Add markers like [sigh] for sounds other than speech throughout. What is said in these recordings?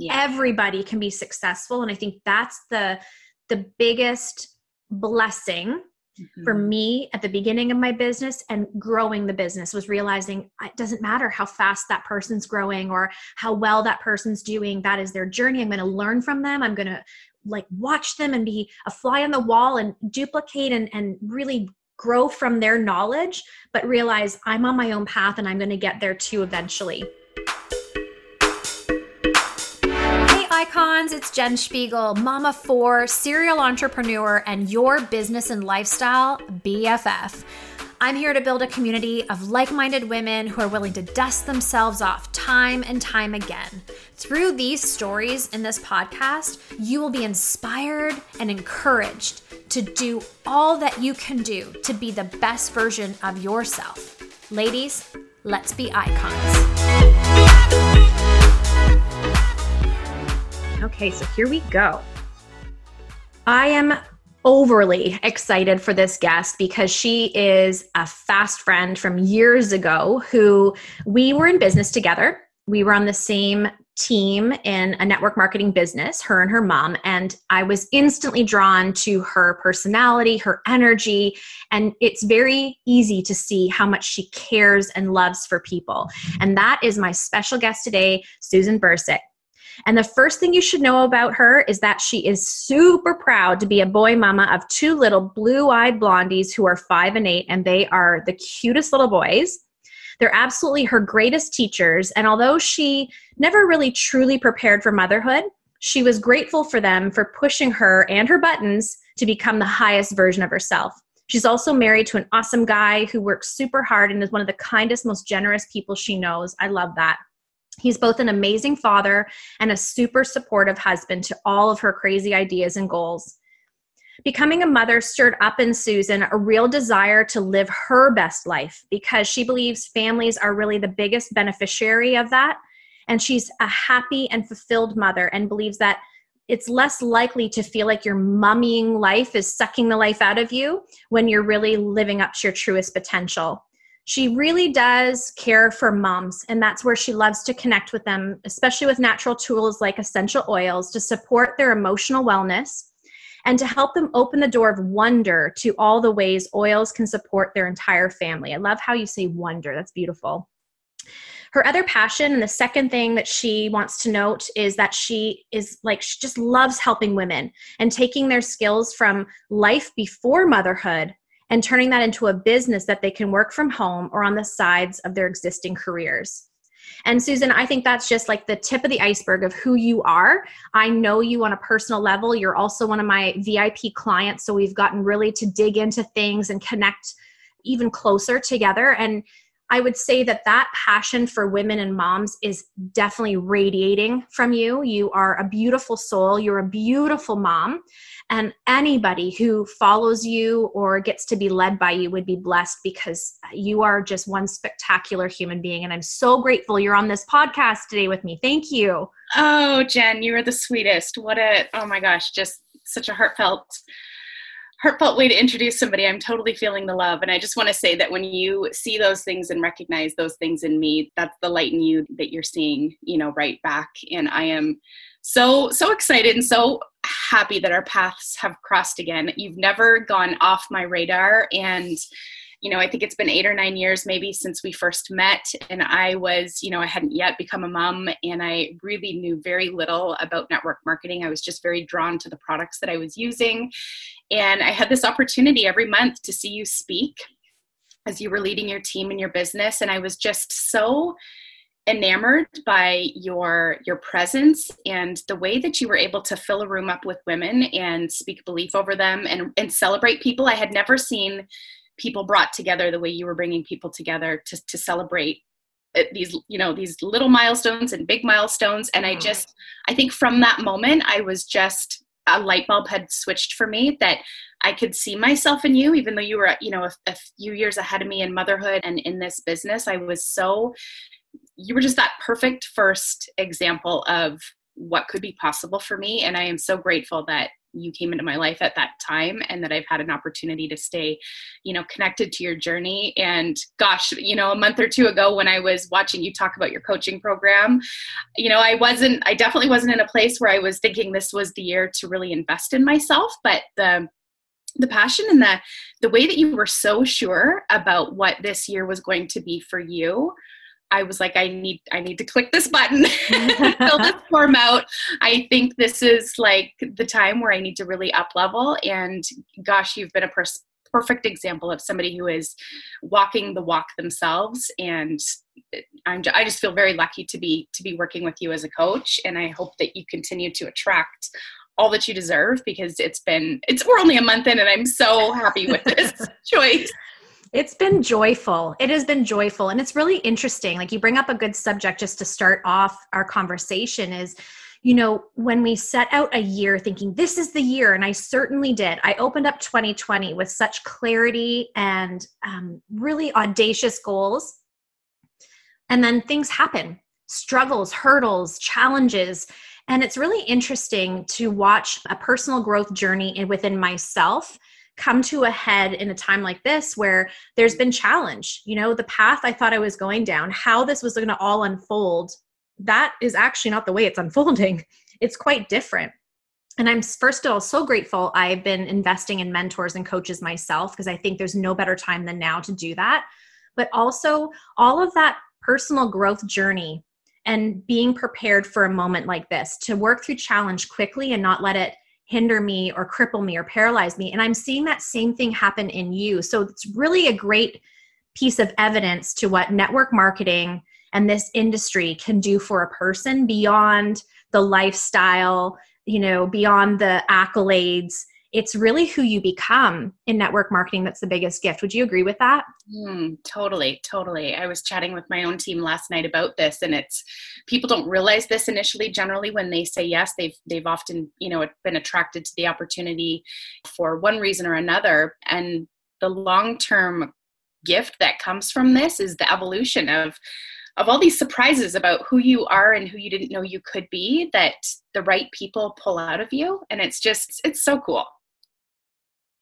yeah. everybody can be successful and i think that's the the biggest blessing mm-hmm. for me at the beginning of my business and growing the business was realizing it doesn't matter how fast that person's growing or how well that person's doing that is their journey i'm going to learn from them i'm going to like watch them and be a fly on the wall and duplicate and, and really grow from their knowledge but realize i'm on my own path and i'm going to get there too eventually icons, it's Jen Spiegel, mama four, serial entrepreneur, and your business and lifestyle BFF. I'm here to build a community of like minded women who are willing to dust themselves off time and time again. Through these stories in this podcast, you will be inspired and encouraged to do all that you can do to be the best version of yourself. Ladies, let's be icons. Okay, so here we go. I am overly excited for this guest because she is a fast friend from years ago who we were in business together. We were on the same team in a network marketing business, her and her mom, and I was instantly drawn to her personality, her energy, and it's very easy to see how much she cares and loves for people. And that is my special guest today, Susan Bursick. And the first thing you should know about her is that she is super proud to be a boy mama of two little blue eyed blondies who are five and eight, and they are the cutest little boys. They're absolutely her greatest teachers. And although she never really truly prepared for motherhood, she was grateful for them for pushing her and her buttons to become the highest version of herself. She's also married to an awesome guy who works super hard and is one of the kindest, most generous people she knows. I love that. He's both an amazing father and a super supportive husband to all of her crazy ideas and goals. Becoming a mother stirred up in Susan a real desire to live her best life because she believes families are really the biggest beneficiary of that. And she's a happy and fulfilled mother and believes that it's less likely to feel like your mummying life is sucking the life out of you when you're really living up to your truest potential she really does care for moms and that's where she loves to connect with them especially with natural tools like essential oils to support their emotional wellness and to help them open the door of wonder to all the ways oils can support their entire family. I love how you say wonder. That's beautiful. Her other passion and the second thing that she wants to note is that she is like she just loves helping women and taking their skills from life before motherhood and turning that into a business that they can work from home or on the sides of their existing careers. And Susan, I think that's just like the tip of the iceberg of who you are. I know you on a personal level. You're also one of my VIP clients. So we've gotten really to dig into things and connect even closer together. And I would say that that passion for women and moms is definitely radiating from you. You are a beautiful soul. You're a beautiful mom. And anybody who follows you or gets to be led by you would be blessed because you are just one spectacular human being. And I'm so grateful you're on this podcast today with me. Thank you. Oh, Jen, you are the sweetest. What a, oh my gosh, just such a heartfelt heartfelt way to introduce somebody i'm totally feeling the love and i just want to say that when you see those things and recognize those things in me that's the light in you that you're seeing you know right back and i am so so excited and so happy that our paths have crossed again you've never gone off my radar and you know, I think it's been eight or nine years maybe since we first met. And I was, you know, I hadn't yet become a mom and I really knew very little about network marketing. I was just very drawn to the products that I was using. And I had this opportunity every month to see you speak as you were leading your team and your business. And I was just so enamored by your your presence and the way that you were able to fill a room up with women and speak belief over them and and celebrate people i had never seen people brought together the way you were bringing people together to, to celebrate uh, these you know these little milestones and big milestones and i mm-hmm. just i think from that moment i was just a light bulb had switched for me that i could see myself in you even though you were you know a, a few years ahead of me in motherhood and in this business. I was so you were just that perfect first example of what could be possible for me. And i am so grateful that you came into my life at that time and that I've had an opportunity to stay, you know, connected to your journey. And gosh, you know, a month or two ago when I was watching you talk about your coaching program, you know, I wasn't, I definitely wasn't in a place where I was thinking this was the year to really invest in myself, but the, the passion and the the way that you were so sure about what this year was going to be for you I was like, I need, I need to click this button, [laughs] [laughs] fill this form out. I think this is like the time where I need to really up level. And gosh, you've been a pers- perfect example of somebody who is walking the walk themselves. And I'm, I just feel very lucky to be to be working with you as a coach. And I hope that you continue to attract all that you deserve because it's been it's we're only a month in and I'm so happy with this [laughs] choice. It's been joyful. It has been joyful. And it's really interesting. Like you bring up a good subject just to start off our conversation is, you know, when we set out a year thinking this is the year, and I certainly did, I opened up 2020 with such clarity and um, really audacious goals. And then things happen struggles, hurdles, challenges. And it's really interesting to watch a personal growth journey within myself come to a head in a time like this where there's been challenge you know the path i thought i was going down how this was going to all unfold that is actually not the way it's unfolding. [laughs] It's quite different. And i'm first of all so grateful i've been investing in mentors and coaches myself because i think there's no better time than now to do that. But also all of that personal growth journey and being prepared for a moment like this to work through challenge quickly and not let it hinder me or cripple me or paralyze me. And I'm seeing that same thing happen in you. So it's really a great piece of evidence to what network marketing and this industry can do for a person beyond the lifestyle, you know, beyond the accolades it's really who you become in network marketing that's the biggest gift. Would you agree with that? Mm, totally, totally. I was chatting with my own team last night about this, and it's people don't realize this initially. Generally, when they say yes, they've they've often you know been attracted to the opportunity for one reason or another, and the long term gift that comes from this is the evolution of of all these surprises about who you are and who you didn't know you could be that the right people pull out of you and it's just it's so cool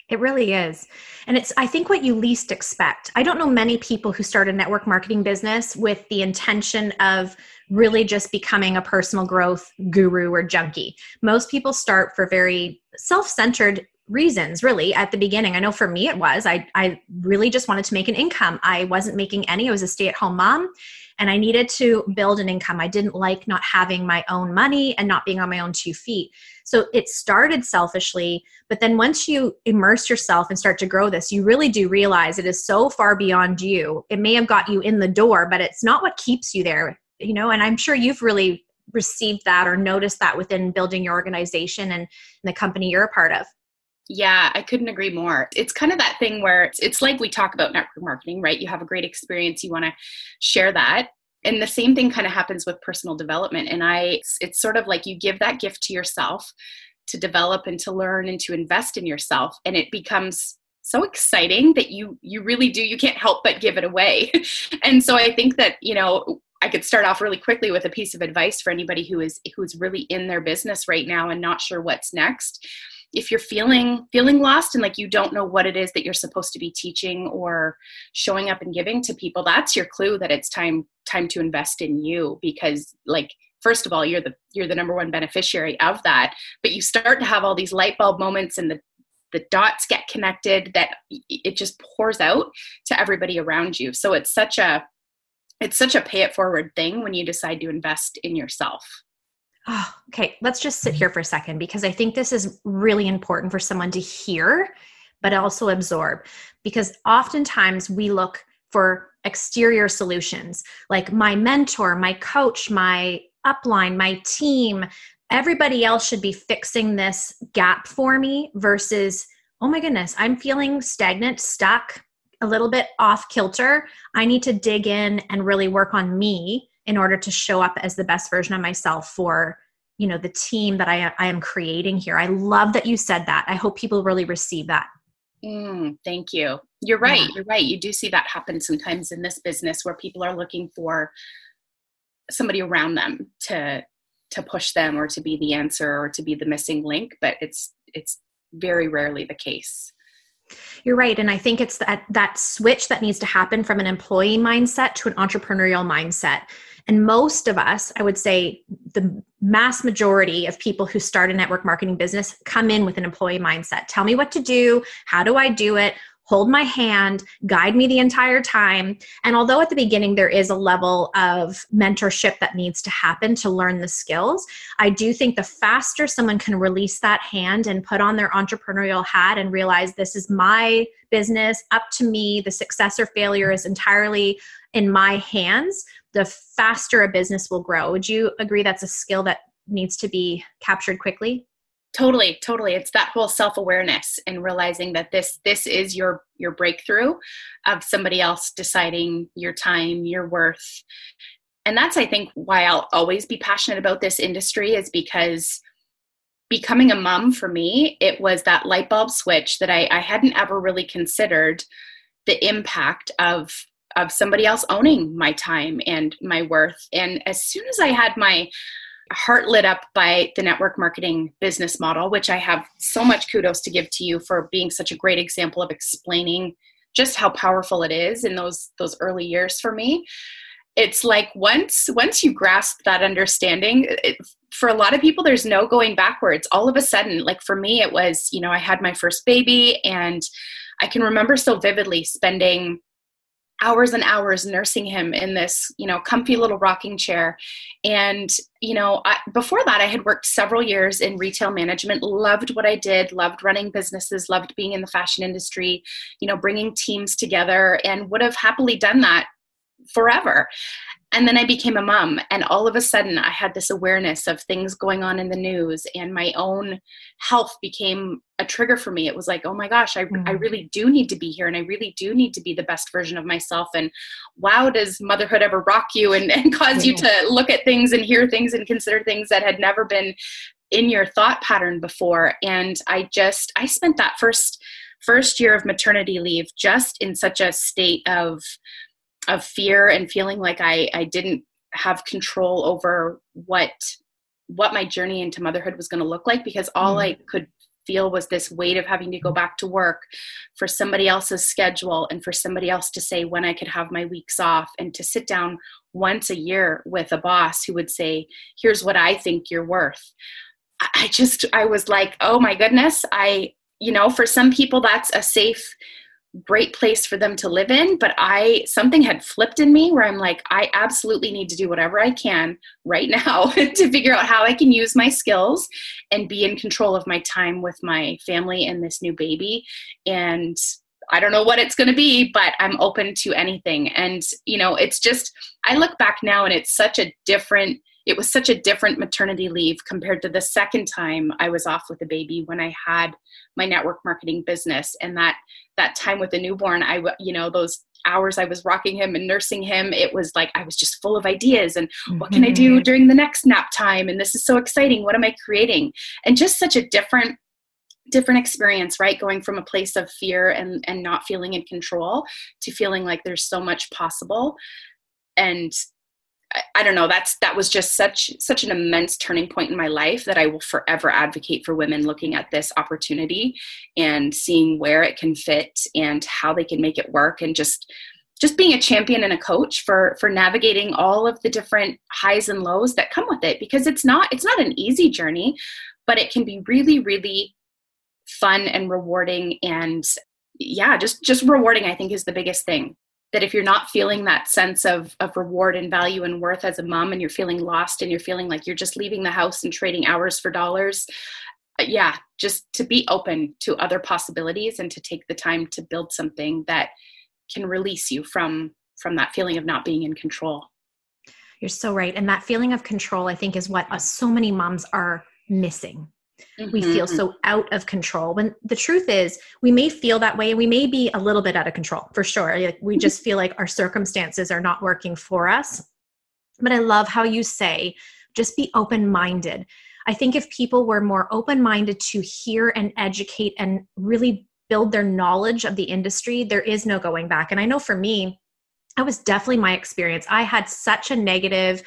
it really is. And it's, I think, what you least expect. I don't know many people who start a network marketing business with the intention of really just becoming a personal growth guru or junkie. Most people start for very self centered reasons really at the beginning. I know for me it was. I i really just wanted to make an income. I wasn't making any. I was a stay at home mom and i needed to build an income. I didn't like not having my own money and not being on my own two feet. So it started selfishly, but then once you immerse yourself and start to grow this, you really do realize it is so far beyond you. It may have got you in the door, but it's not what keeps you there, you know, and I'm sure you've really received that or noticed that within building your organization and, and the company you're a part of. Yeah, I couldn't agree more. It's kind of that thing where it's, it's like we talk about network marketing, right? You have a great experience, you want to share that. And the same thing kind of happens with personal development. And i it's, it's, sort of like you give that gift to yourself to develop and to learn and to invest in yourself. And it becomes so exciting that you you really do you can't help but give it away. [laughs] And so i think that you know i could start off really quickly with a piece of advice for anybody who is who's really in their business right now and not sure what's next if you're feeling feeling lost and like you don't know what it is that you're supposed to be teaching or showing up and giving to people that's your clue that it's time time to invest in you because like first of all you're the you're the number one beneficiary of that but you start to have all these light bulb moments and the the dots get connected that it just pours out to everybody around you. So it's such a it's such a pay it forward thing when you decide to invest in yourself Oh, okay, let's just sit here for a second because I think this is really important for someone to hear, but also absorb. Because oftentimes we look for exterior solutions like my mentor, my coach, my upline, my team, everybody else should be fixing this gap for me versus, oh my goodness, I'm feeling stagnant, stuck, a little bit off kilter. I need to dig in and really work on me in order to show up as the best version of myself for you know the team that I, I am creating here i love that you said that i hope people really receive that mm, thank you you're right yeah. you're right you do see that happen sometimes in this business where people are looking for somebody around them to to push them or to be the answer or to be the missing link but it's it's very rarely the case. You're right. And I think it's that, that switch that needs to happen from an employee mindset to an entrepreneurial mindset. And most of us, I would say the mass majority of people who start a network marketing business come in with an employee mindset. Tell me what to do. How do I do it? hold my hand, guide me the entire time. And although at the beginning there is a level of mentorship that needs to happen to learn the skills, I do think the faster someone can release that hand and put on their entrepreneurial hat and realize this is my business, up to me, the success or failure is entirely in my hands, the faster a business will grow. Would you agree that's a skill that needs to be captured quickly? totally totally it's that whole self-awareness and realizing that this this is your your breakthrough of somebody else deciding your time your worth and that's i think why i'll always be passionate about this industry is because becoming a mom for me it was that light bulb switch that i, I hadn't ever really considered the impact of of somebody else owning my time and my worth and as soon as i had my heart lit up by the network marketing business model, which I have so much kudos to give to you for being such a great example of explaining just how powerful it is in those those early years for me. It's like once once you grasp that understanding, it, for a lot of people there's no going backwards. All of a sudden, like for me it was, you know, I had my first baby and I can remember so vividly spending hours and hours nursing him in this you know comfy little rocking chair. And you know I, before that i had worked several years in retail management loved what i did loved running businesses loved being in the fashion industry you know bringing teams together and would have happily done that forever and then I became a mom, and all of a sudden, I had this awareness of things going on in the news, and my own health became a trigger for me. It was like, oh my gosh, I, mm. I really do need to be here, and I really do need to be the best version of myself. And wow, does motherhood ever rock you and, and cause yeah. you to look at things and hear things and consider things that had never been in your thought pattern before? And I just, I spent that first first year of maternity leave just in such a state of of fear and feeling like I, I didn't have control over what what my journey into motherhood was going to look like because all mm. I could feel was this weight of having to go back to work for somebody else's schedule and for somebody else to say when I could have my weeks off and to sit down once a year with a boss who would say, Here's what I think you're worth. I just, I was like, Oh my goodness. I, you know, for some people, that's a safe great place for them to live in but i something had flipped in me where i'm like i absolutely need to do whatever i can right now [laughs] to figure out how i can use my skills and be in control of my time with my family and this new baby. And i don't know what it's going to be but i'm open to anything. And you know it's just i look back now and it's such a different it was such a different maternity leave compared to the second time I was off with a baby when I had my network marketing business. And that that time with the newborn I you know those hours I was rocking him and nursing him it was like I was just full of ideas and mm-hmm. what can I do mm-hmm. during the next nap time? And this is so exciting. What am I creating? And just such a different different experience right? Going from a place of fear and and not feeling in control to feeling like there's so much possible. And I, don't know that's that was just such such an immense turning point in my life that I will forever advocate for women looking at this opportunity and seeing where it can fit and how they can make it work and just just being a champion and a coach for for navigating all of the different highs and lows that come with it because it's not it's not an easy journey but it can be really really fun and rewarding and yeah just just rewarding i think is the biggest thing that if you're not feeling that sense of, of reward and value and worth as a mom and you're feeling lost and you're feeling like you're just leaving the house and trading hours for dollars uh, yeah just to be open to other possibilities and to take the time to build something that can release you from from that feeling of not being in control. You're so right. And that feeling of control i think is what uh, so many moms are missing Mm-hmm. We feel mm-hmm. so out of control. When the truth is, we may feel that way and we may be a little bit out of control for sure. Like we mm-hmm. just feel like our circumstances are not working for us. But I love how you say, just be open minded. I think if people were more open minded to hear and educate and really build their knowledge of the industry, there is no going back. And I know for me, that was definitely my experience. I had such a negative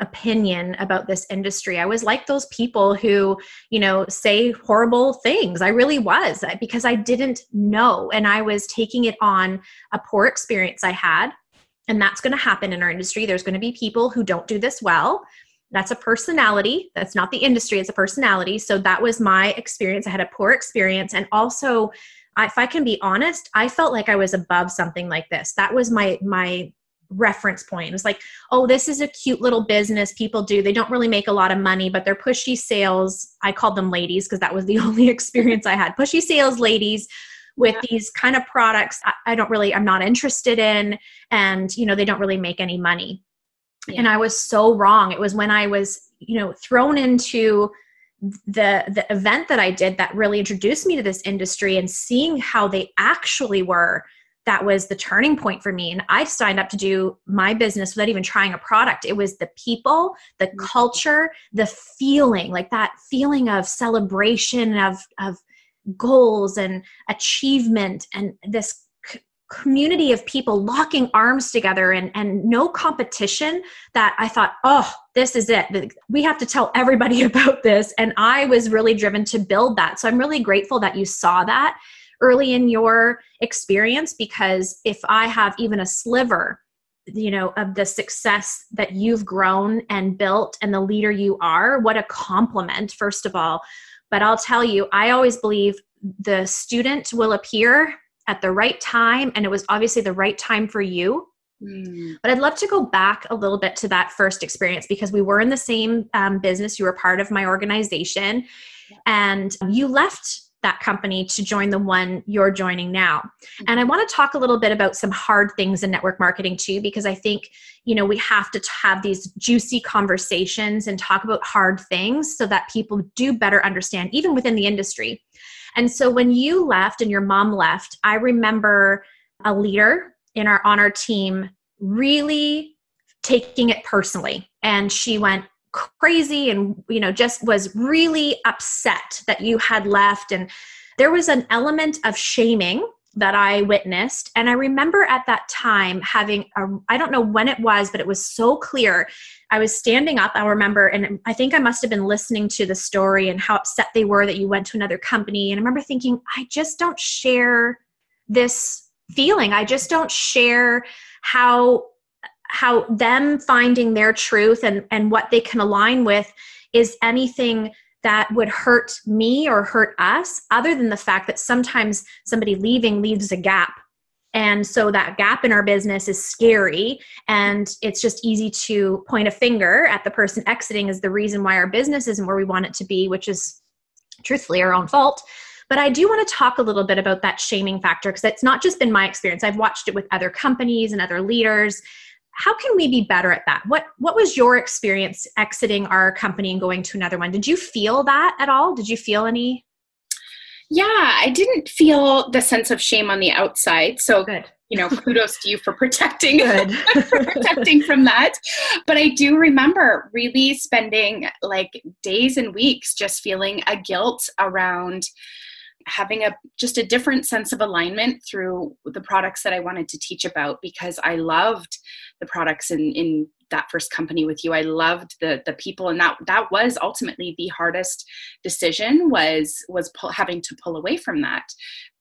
opinion about this industry. I was like those people who, you know, say horrible things. I really was uh, because I didn't know and I was taking it on a poor experience I had. And that's going to happen in our industry. There's going to be people who don't do this well. That's a personality. That's not the industry, it's a personality. So that was my experience. I had a poor experience. And also, if I can be honest, I felt like I was above something like this. That was my my reference point. It was like, oh, this is a cute little business people do. They don't really make a lot of money, but they're pushy sales. I called them ladies because that was the [laughs] only experience I had. Pushy sales ladies with yeah. these kind of products I, I, don't really, I'm not interested in, and you know, they don't really make any money. Yeah. And I was so wrong. It was when I was, you know, thrown into the the event that I did that really introduced me to this industry and seeing how they actually were that was the turning point for me and i signed up to do my business without even trying a product it was the people the mm-hmm. culture the feeling like that feeling of celebration of of goals and achievement and this community of people locking arms together and, and no competition that I thought, oh, this is it. We have to tell everybody [laughs] about this. And I was really driven to build that. So I'm really grateful that you saw that early in your experience because if I have even a sliver you know of the success that you've grown and built and the leader you are what a compliment first of all but i'll tell you i always believe the student will appear at the right time and it was obviously the right time for you mm. but i'd love to go back a little bit to that first experience because we were in the same um, business you were part of my organization yeah. and you left that company to join the one you're joining now. And I mm-hmm. want to talk a little bit about some hard things in network marketing too because I think, you know, we have to have these juicy conversations and talk about hard things so that people do better understand even within the industry. And so when you left and your mom left, I remember a leader in our on our team really taking it personally. And she went crazy and you know just was really upset that you had left and there was an element of shaming that I witnessed. And I remember at that time having a, I don't know when it was, but it was so clear. I was standing up, I remember, and I think I must have been listening to the story and how upset they were that you went to another company. And I remember thinking, I just don't share this feeling. I just don't share how how them finding their truth and and what they can align with is anything that would hurt me or hurt us other than the fact that sometimes somebody leaving leaves a gap and so that gap in our business is scary and it's just easy to point a finger at the person exiting as the reason why our business isn't where we want it to be which is truthfully our own fault but I do want to talk a little bit about that shaming factor because it's not just been my experience. I've watched it with other companies and other leaders how can we be better at that? What what was your experience exiting our company and going to another one? Did you feel that at all? Did you feel any? Yeah i didn't feel the sense of shame on the outside. So good. you know [laughs] kudos to you for protecting [laughs] for protecting from that. But i do remember really spending like days and weeks just feeling a guilt around having a just a different sense of alignment through the products that I wanted to teach about because I loved the products in in that first company with you. I loved the the people and that that was ultimately the hardest decision was was pull, having to pull away from that.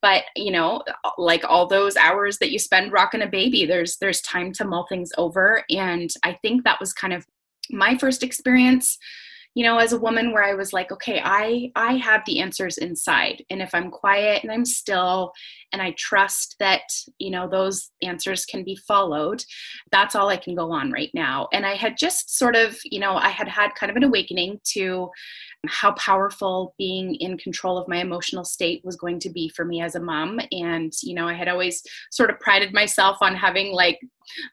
But, you know, like all those hours that you spend rocking a baby, there's there's time to mull things over and I think that was kind of my first experience you know as a woman where i was like okay i i have the answers inside. And if i'm quiet and i'm still and i trust that you know those answers can be followed that's all i can go on right now. And i had just sort of you know i had had kind of an awakening to how powerful being in control of my emotional state was going to be for me as a mom. And you know i had always sort of prided myself on having like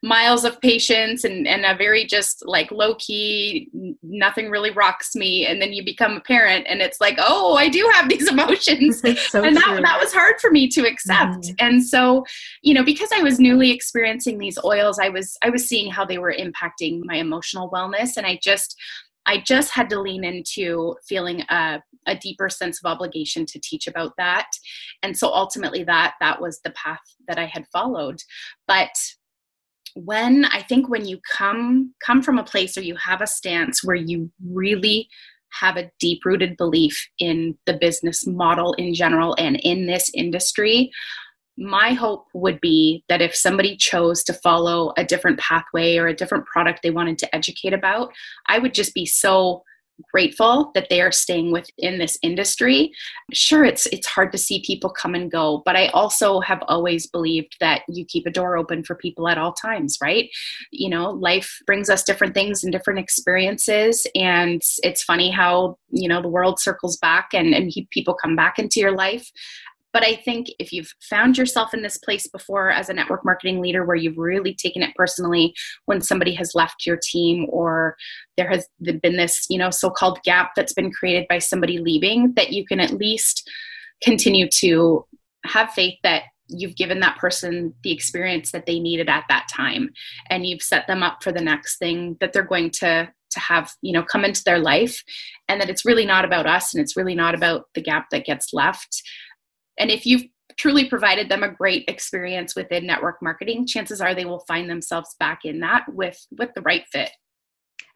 miles of patience and and a very just like low key nothing really rocks me and then you become a parent and it's like oh i do have these [laughs] emotions so and that, that was hard for me to accept mm-hmm. and so you know because i was newly experiencing these oils i was i was seeing how they were impacting my emotional wellness and i just I just had to lean into feeling a, a deeper sense of obligation to teach about that. And so ultimately that that was the path that I had followed. But when i think when you come come from a place or you have a stance where you really have a deep rooted belief in the business model in general and in this industry my hope would be that if somebody chose to follow a different pathway or a different product they wanted to educate about i would just be so grateful that they are staying within this industry. Sure it's it's hard to see people come and go but i also have always believed that you keep a door open for people at all times right? You know life brings us different things and different experiences and it's funny how you know the world circles back and and people come back into your life but I think if you've found yourself in this place before as a network marketing leader where you've really taken it personally when somebody has left your team or there has been this, you know, so-called gap that's been created by somebody leaving, that you can at least continue to have faith that you've given that person the experience that they needed at that time and you've set them up for the next thing that they're going to to have you know come into their life and that it's really not about us and it's really not about the gap that gets left and if you've truly provided them a great experience within network marketing, chances are they will find themselves back in that with with the right fit.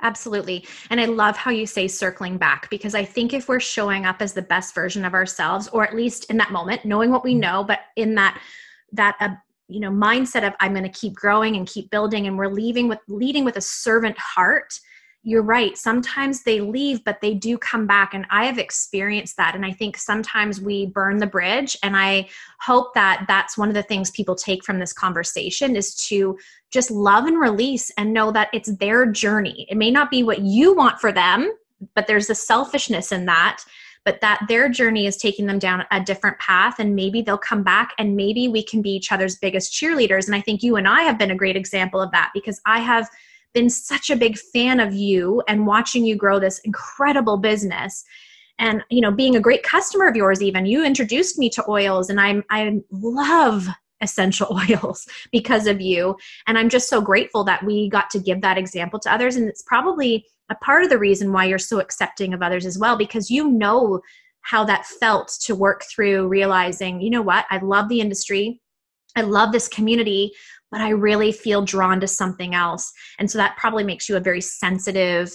Absolutely. And I love how you say circling back because I think if we're showing up as the best version of ourselves or at least in that moment knowing what we mm-hmm. know but in that that uh, you know mindset of I'm going to keep growing and keep building and we're leaving with leading with a servant heart you're right. Sometimes they leave, but they do come back. And I have experienced that. And I think sometimes we burn the bridge. And I hope that that's one of the things people take from this conversation is to just love and release and know that it's their journey. It may not be what you want for them, but there's a selfishness in that but that their journey is taking them down a different path and maybe they'll come back and maybe we can be each other's biggest cheerleaders and i think you and i have been a great example of that because i have been such a big fan of you and watching you grow this incredible business. And you know being a great customer of yours even you introduced me to oils and i'm i love essential [laughs] oils because of you. And i'm just so grateful that we got to give that example to others. And it's probably a part of the reason why you're so accepting of others as well because you know how that felt to work through realizing you know what? I love the industry. I love this community but I really feel drawn to something else. And so that probably makes you a very sensitive,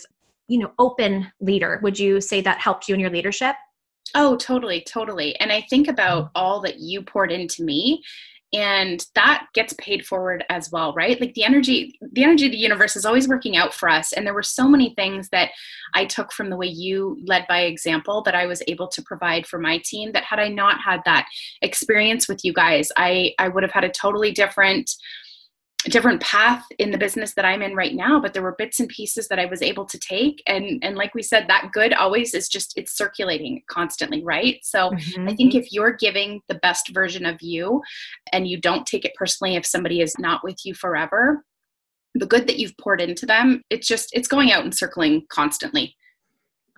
you know, open leader. Would you say that helped you in your leadership? Oh, totally, totally. And I think about mm-hmm. all that you poured into me and that gets paid forward as well right like the energy the energy of the universe is always working out for us and there were so many things that i took from the way you led by example that i was able to provide for my team that had i not had that experience with you guys i i would have had a totally different different path in the business that I'm in right now, but there were bits and pieces that I was able to take. And and like we said, that good always is just it's circulating constantly, right? So mm-hmm. I think if you're giving the best version of you and you don't take it personally if somebody is not with you forever, the good that you've poured into them, it's just it's going out and circling constantly.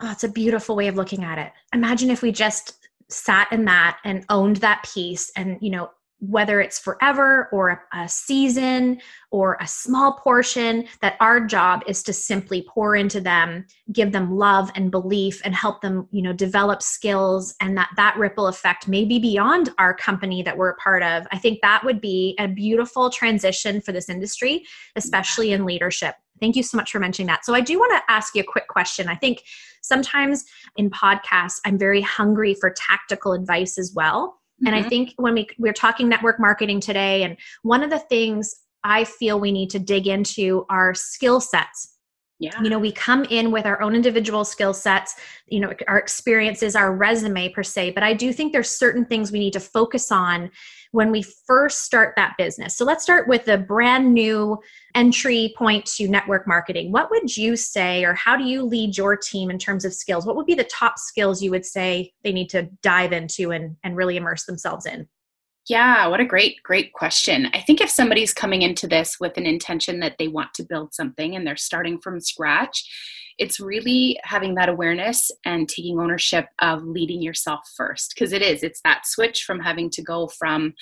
Oh, it's a beautiful way of looking at it. Imagine if we just sat in that and owned that piece and you know whether it's forever or a, season or a small portion, that our job is to simply pour into them, give them love and belief, and help them, you know, develop skills, and that that ripple effect may be beyond our company that we're a part of. I think that would be a beautiful transition for this industry, especially in leadership. Thank you so much for mentioning that. So I do want to ask you a quick question. I think sometimes in podcasts, I'm very hungry for tactical advice as well and mm-hmm. I think when we we're talking network marketing today, and one of the things I feel we need to dig into are skill sets. Yeah. You know, we come in with our own individual skill sets, you know, our experiences, our resume per se, but I do think there's certain things we need to focus on when we first start that business. So let's start with the brand new entry point to network marketing. What would you say, or how do you lead your team in terms of skills? What would be the top skills you would say they need to dive into and, and really immerse themselves in? Yeah, what a great, great question. I think if somebody's coming into this with an intention that they want to build something and they're starting from scratch, it's really having that awareness and taking ownership of leading yourself first because it is it's that switch from having to go from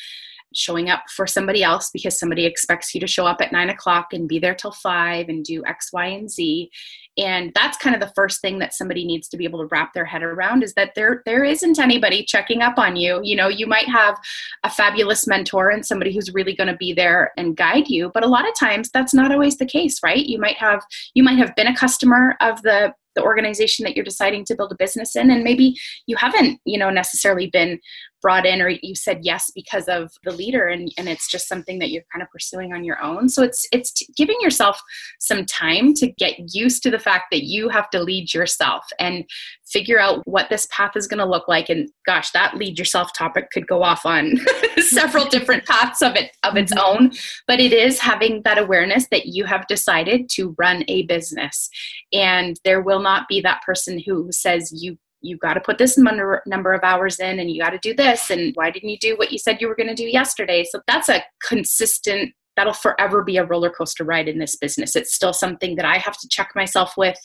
showing up for somebody else because somebody expects you to show up at nine o'clock and be there till five and do x y and z and that's kind of the first thing that somebody needs to be able to wrap their head around is that there there isn't anybody checking up on you. You know you might have a fabulous mentor and somebody who's really going to be there and guide you but a lot of times that's not always the case right? You might have you might have been a customer of the the organization that you're deciding to build a business in and maybe you haven't you know necessarily been brought in or you said yes because of the leader and, and it's just something that you're kind of pursuing on your own. So it's it's giving yourself some time to get used to the fact that you have to lead yourself and figure out what this path is going to look like. And gosh that lead yourself topic could go off on [laughs] several different paths of it of its mm-hmm. own. But it is having that awareness that you have decided to run a business. And there will not be that person who says you you got to put this number, number of hours in and you got to do this and why didn't you do what you said you were going to do yesterday? So that's a consistent that'll forever be a roller coaster ride in this business. It's still something that i have to check myself with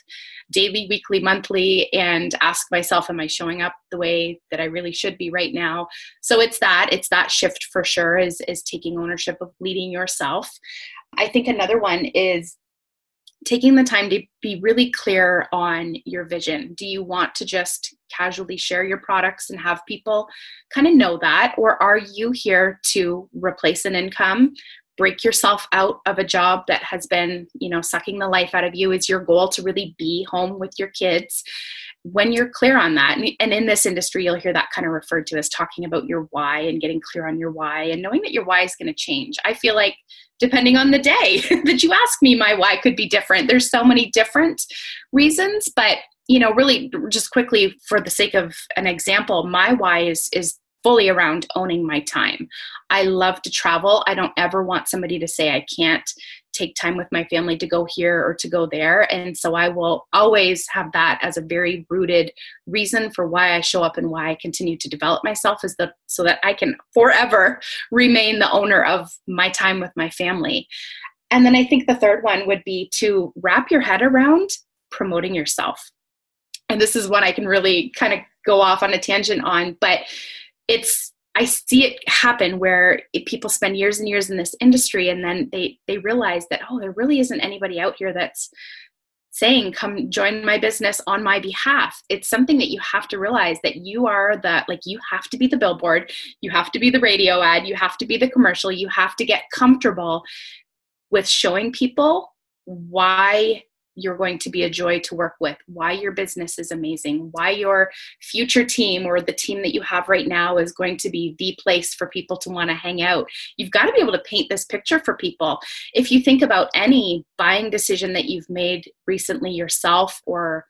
daily weekly monthly and ask myself am i showing up the way that i really should be right now? So it's that it's that shift for sure is is taking ownership of leading yourself. I think another one is taking the time to be really clear on your vision. Do you want to just casually share your products and have people kind of know that? Or are you here to replace an income? break yourself out of a job that has been you know sucking the life out of you is your goal to really be home with your kids when you're clear on that and, in this industry you'll hear that kind of referred to as talking about your why and getting clear on your why and knowing that your why is going to change i feel like depending on the day [laughs] that you ask me my why could be different there's so many different reasons but you know really just quickly for the sake of an example my why is is fully around owning my time. I love to travel. I don't ever want somebody to say I can't take time with my family to go here or to go there. And so I will always have that as a very rooted reason for why I show up and why I continue to develop myself is that so that I can forever [laughs] remain the owner of my time with my family. And then I think the third one would be to wrap your head around promoting yourself. And this is one I can really kind of go off on a tangent on, but it's I see it happen where it, people spend years and years in this industry and then they they realize that oh there really isn't anybody out here that's saying come join my business on my behalf. It's something that you have to realize that you are the like you have to be the billboard you have to be the radio ad you have to be the commercial you have to get comfortable with showing people why you're going to be a joy to work with, why your business is amazing, why your future team or the team that you have right now is going to be the place for people to want to hang out. You've got to be able to paint this picture for people. If you think about any buying decision that you've made recently yourself or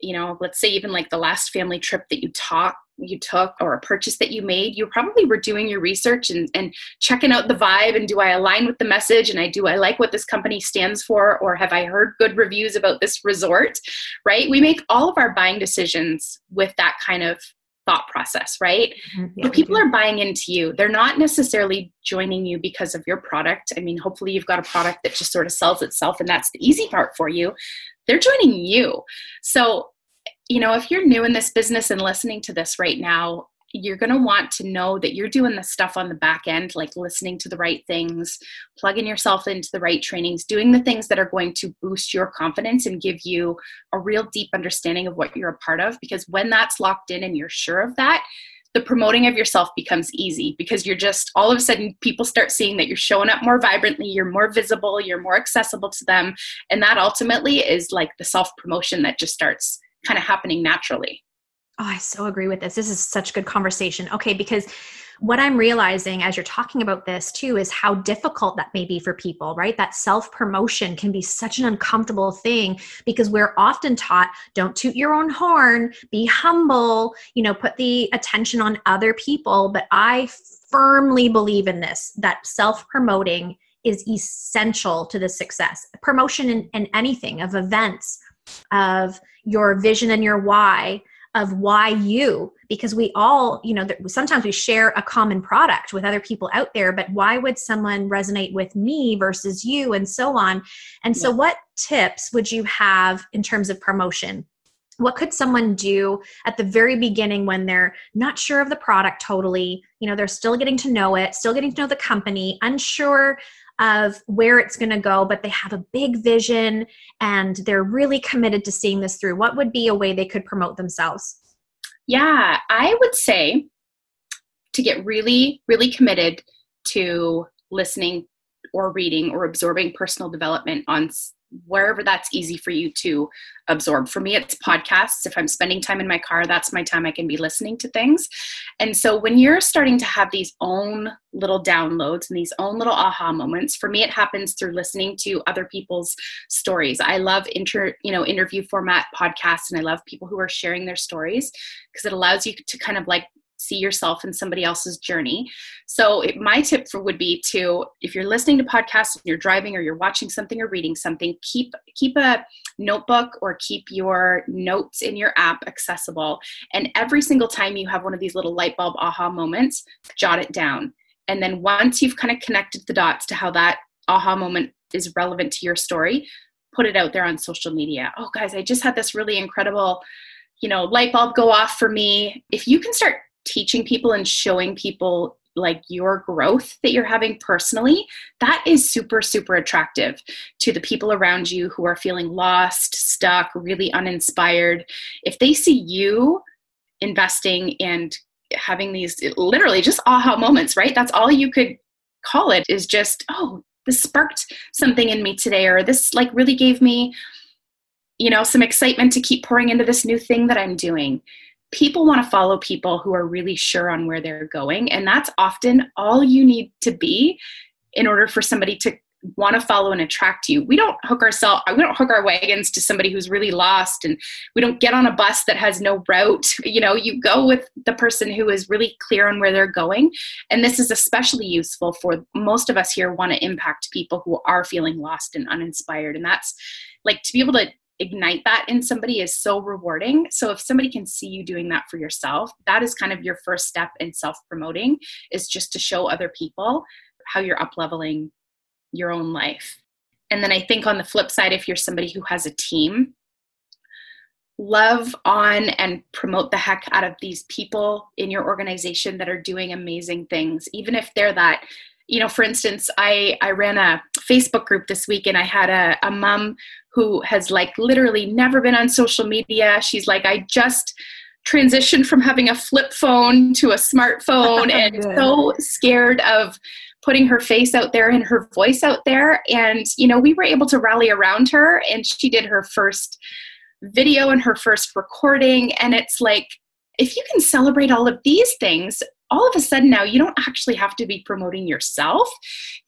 you know, let's say even like the last family trip that you talk you took or a purchase that you made, you probably were doing your research and, and checking out the vibe and do I align with the message and I do I like what this company stands for or have I heard good reviews about this resort, right? We make all of our buying decisions with that kind of thought process, right? Mm-hmm. Yeah, but people are buying into you. They're not necessarily joining you because of your product. I mean, hopefully you've got a product that just sort of sells itself and that's the easy part for you. They're joining you. So you know, if you're new in this business and listening to this right now, you're going to want to know that you're doing the stuff on the back end, like listening to the right things, plugging yourself into the right trainings, doing the things that are going to boost your confidence and give you a real deep understanding of what you're a part of. Because when that's locked in and you're sure of that, the promoting of yourself becomes easy because you're just all of a sudden people start seeing that you're showing up more vibrantly, you're more visible, you're more accessible to them. And that ultimately is like the self promotion that just starts kind of happening naturally. Oh, I so agree with this. This is such good conversation. Okay, because what I'm realizing as you're talking about this too is how difficult that may be for people, right? That self promotion can be such an uncomfortable thing because we're often taught don't toot your own horn, be humble, you know, put the attention on other people. But I firmly believe in this that self promoting is essential to the success. Promotion in, in anything, of events, of your vision and your why of why you because we all you know sometimes we share a common product with other people out there but why would someone resonate with me versus you and so on? And so what tips would you have in terms of promotion? What could someone do at the very beginning when they're not sure of the product totally you know they're still getting to know it still getting to know the company unsure of where it's going to go, but they have a big vision and they're really committed to seeing this through? What would be a way they could promote themselves? Yeah, I would say to get really, really committed to listening or reading or absorbing personal development on wherever that's easy for you to absorb. For me, it's podcasts. If I'm spending time in my car, that's my time I can be listening to things. And so when you're starting to have these own little downloads and these own little aha moments, for me, it happens through listening to other people's stories. I love inter, you know, interview format podcasts and I love people who are sharing their stories because it allows you to kind of like see yourself in somebody else's journey. So, it, my tip for would be to if you're listening to podcasts and you're driving or you're watching something or reading something, keep keep a notebook or keep your notes in your app accessible. And every single time you have one of these little light bulb aha moments, jot it down. And then once you've kind of connected the dots to how that aha moment is relevant to your story, put it out there on social media. Oh, guys, I just had this really incredible you know light bulb go off for me if you can start teaching people and showing people like your growth that you're having personally, that is super, super attractive to the people around you who are feeling lost, stuck, really uninspired. If they see you investing and having these literally just aha moments, right? That's all you could call it is just, oh, this sparked something in me today, or this like really gave me, you know, some excitement to keep pouring into this new thing that I'm doing people want to follow people who are really sure on where they're going. And that's often all you need to be in order for somebody to want to follow and attract you. We don't hook ourselves, we don't hook our wagons to somebody who's really lost and we don't get on a bus that has no route. [laughs] You know, you go with the person who is really clear on where they're going. And this is especially useful for most of us here want to impact people who are feeling lost and uninspired. And that's like to be able to ignite that in somebody is so rewarding. So if somebody can see you doing that for yourself, that is kind of your first step in self-promoting is just to show other people how you're up leveling your own life. And then I think on the flip side if you're somebody who has a team, love on and promote the heck out of these people in your organization that are doing amazing things even if they're that you know for instance i i ran a facebook group this week and i had a, a mom who has like literally never been on social media. She's like i just transitioned from having a flip phone to a smartphone [laughs] and so scared of putting her face out there and her voice out there. And you know we were able to rally around her and she did her first video and her first recording. And it's like if you can celebrate all of these things all of a sudden now you don't actually have to be promoting yourself.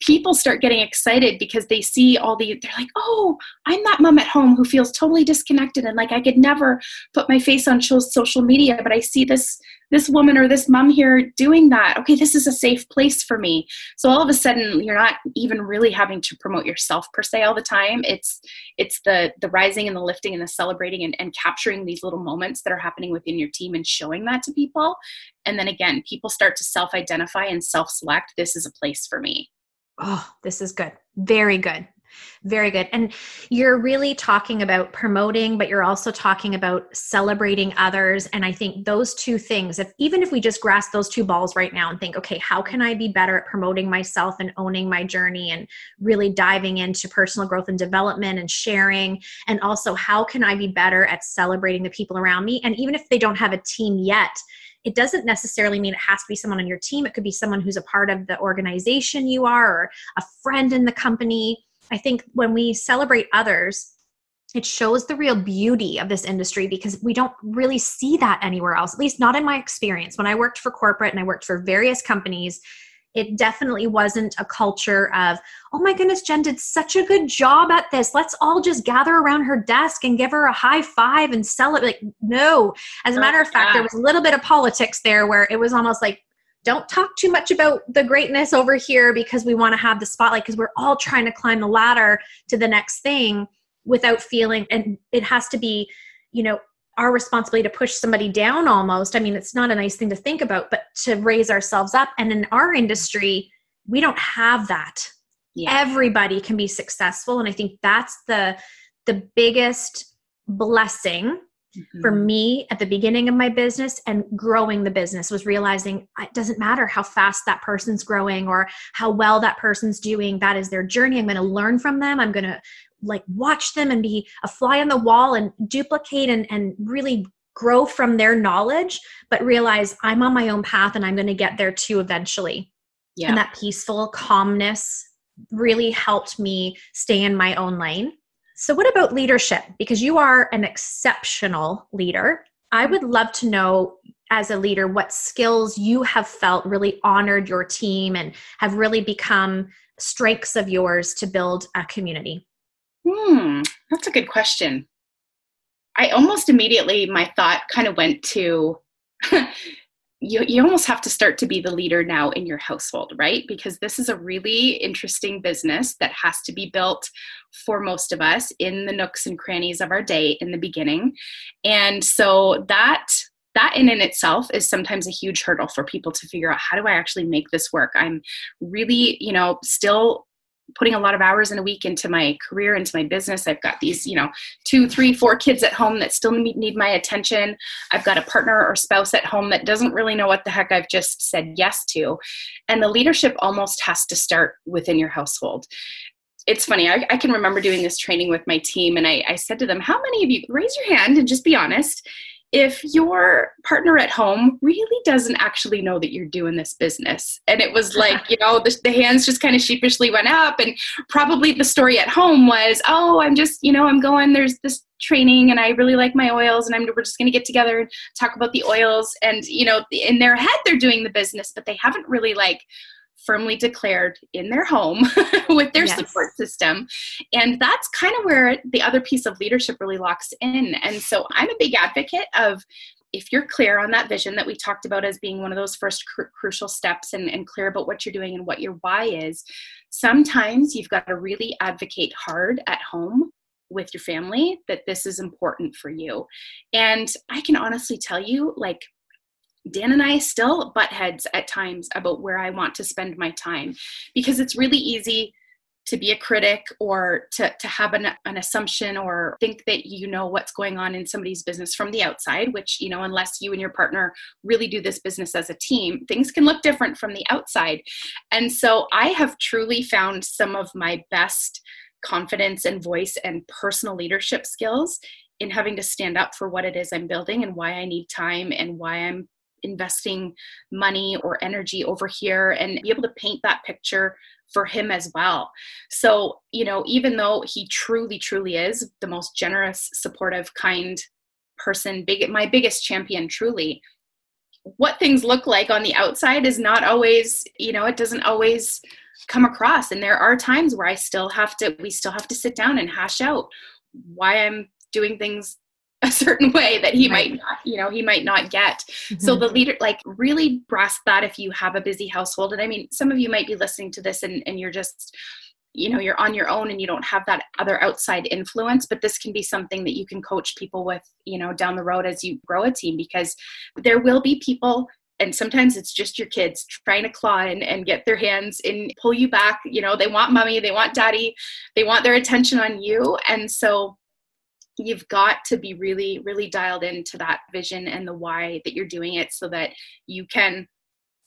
People start getting excited because they see all the they're like oh i'm that mom at home who feels totally disconnected and like i could never put my face on social media but i see this this woman or this mom here doing that. Okay this is a safe place for me. So all of a sudden you're not even really having to promote yourself per se all the time. It's it's the the rising and the lifting and the celebrating and, and capturing these little moments that are happening within your team and showing that to people. And then again people start to self-identify and self-select this is a place for me. Oh this is good. Very good very good. And you're really talking about promoting, but you're also talking about celebrating others. And I think those two things, if even if we just grasp those two balls right now and think, okay, how can I be better at promoting myself and owning my journey and really diving into personal growth and development and sharing? And also, how can I be better at celebrating the people around me? And even if they don't have a team yet, it doesn't necessarily mean it has to be someone on your team. It could be someone who's a part of the organization you are or a friend in the company I think when we celebrate others, it shows the real beauty of this industry because we don't really see that anywhere else, at least not in my experience. When I worked for corporate and I worked for various companies, it definitely wasn't a culture of, oh my goodness, Jen did such a good job at this. Let's all just gather around her desk and give her a high five and sell it. Like, no. As a matter of fact, there was a little bit of politics there where it was almost like, don't talk too much about the greatness over here because we want to have the spotlight because we're all trying to climb the ladder to the next thing without feeling and it has to be you know our responsibility to push somebody down almost. I mean it's not a nice thing to think about but to raise ourselves up. And in our industry we don't have that. Yeah. everybody can be successful and i think that's the the biggest blessing Mm-hmm. For me, at the beginning of my business and growing the business, was realizing it doesn't matter how fast that person's growing or how well that person's doing. That is their journey. I'm going to learn from them. I'm going to like watch them and be a fly on the wall and duplicate and, and really grow from their knowledge, but realize I'm on my own path and I'm going to get there too eventually. Yeah. And that peaceful calmness really helped me stay in my own lane. So, what about leadership? Because you are an exceptional leader. I would love to know, as a leader, what skills you have felt really honored your team and have really become strengths of yours to build a community. Hmm, that's a good question. I almost immediately, my thought kind of went to [laughs] you, you almost have to start to be the leader now in your household, right? Because this is a really interesting business that has to be built for most of us in the nooks and crannies of our day in the beginning. And so that that in and itself is sometimes a huge hurdle for people to figure out how do I actually make this work? I'm really, you know, still putting a lot of hours in a week into my career into my business. I've got these you know two three four kids at home that still need my attention. I've got a partner or spouse at home that doesn't really know what the heck i've just said yes to. And the leadership almost has to start within your household. It's funny I, I can remember doing this training with my team and I, I said to them how many of you raise your hand and just be honest if your partner at home really doesn't actually know that you're doing this business and it was like [laughs] you know the, the, hands just kind of sheepishly went up and probably the story at home was oh i'm just you know i'm going there's this training and i really like my oils and i'm we're just going to get together and talk about the oils and you know in their head they're doing the business but they haven't really like firmly declared in their home [laughs] with their yes. support system. And that's kind of where the other piece of leadership really locks in. And so I'm a big advocate of if you're clear on that vision that we talked about as being one of those first cr- crucial steps and, and clear about what you're doing and what your why is, sometimes you've got to really advocate hard at home with your family that this is important for you. And I can honestly tell you, like, Dan and I still butt heads at times about where I want to spend my time because it's really easy to be a critic or to, to have an, an assumption or think that you know what's going on in somebody's business from the outside, which, you know, unless you and your partner really do this business as a team, things can look different from the outside. And so I have truly found some of my best confidence and voice and personal leadership skills in having to stand up for what it is I'm building and why I need time and why I'm investing money or energy over here and be able to paint that picture for him as well. So, you know, even though he truly, truly is the most generous, supportive, kind person, big my biggest champion truly, what things look like on the outside is not always, you know, it doesn't always come across. And there are times where I still have to, we still have to sit down and hash out why I'm doing things a certain way that he right. might not, you know, he might not get. Mm-hmm. So the leader, like, really grasp that if you have a busy household. And I mean, some of you might be listening to this and, and you're just, you know, you're on your own and you don't have that other outside influence, but this can be something that you can coach people with, you know, down the road as you grow a team because there will be people and sometimes it's just your kids trying to claw in and get their hands and pull you back you know they want mommy they want daddy they want their attention on you and so you've got to be really really dialed into that vision and the why that you're doing it so that you can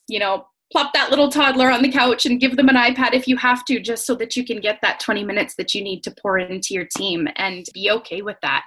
you know plop that little toddler on the couch and give them an iPad if you have to just so that you can get that 20 minutes that you need to pour into your team and be okay with that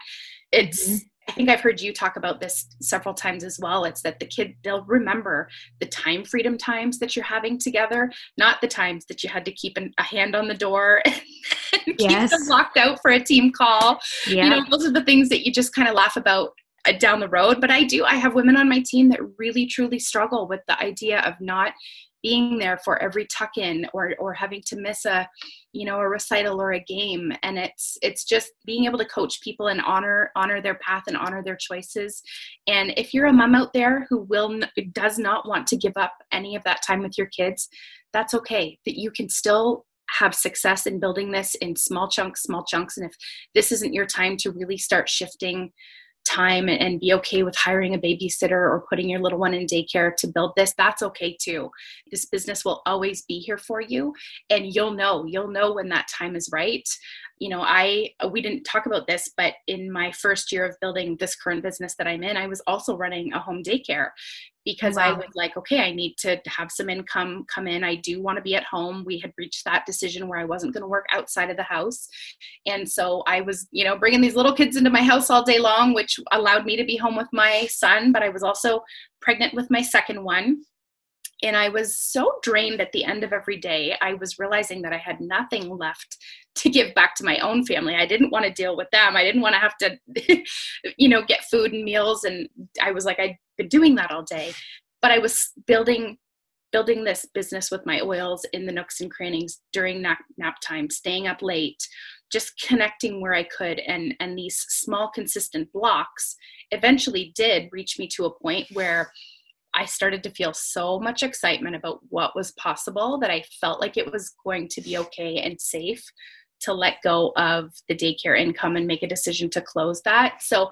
it's mm-hmm. I think I've heard you talk about this several times as well. It's that the kid, they'll remember the time freedom times that you're having together, not the times that you had to keep an, a hand on the door [laughs] and keep them locked out for a team call. Yeah. You know, those are the things that you just kind of laugh about uh, down the road. But I do, I have women on my team that really truly struggle with the idea of not being there for every tuck in or or having to miss a you know a recital or a game. And it's it's just being able to coach people and honor honor their path and honor their choices. And if you're a mom out there who will does not want to give up any of that time with your kids that's okay that you can still have success in building this in small chunks small chunks. And if this isn't your time to really start shifting time and be okay with hiring a babysitter or putting your little one in daycare to build this, that's okay too. This business will always be here for you and you'll know, you'll know when that time is right. You know, I uh, we didn't talk about this, but in my first year of building this current business that I'm in, I was also running a home daycare because wow. I was like, okay, I need to have some income come in. I do want to be at home. We had reached that decision where I wasn't going to work outside of the house. And so I was, you know, bringing these little kids into my house all day long, which allowed me to be home with my son, but I was also pregnant with my second one. And I was so drained at the end of every day. I was realizing that I had nothing left to give back to my own family. I didn't want to deal with them. I didn't want to have to, [laughs] you know, get food and meals. And I was like, I'd been doing that all day. But I was building building this business with my oils in the nooks and crannies during nap, nap time, staying up late, just connecting where I could. And, and these small, consistent blocks eventually did reach me to a point where I started to feel so much excitement about what was possible that I felt like it was going to be okay and safe to let go of the daycare income and make a decision to close that. So,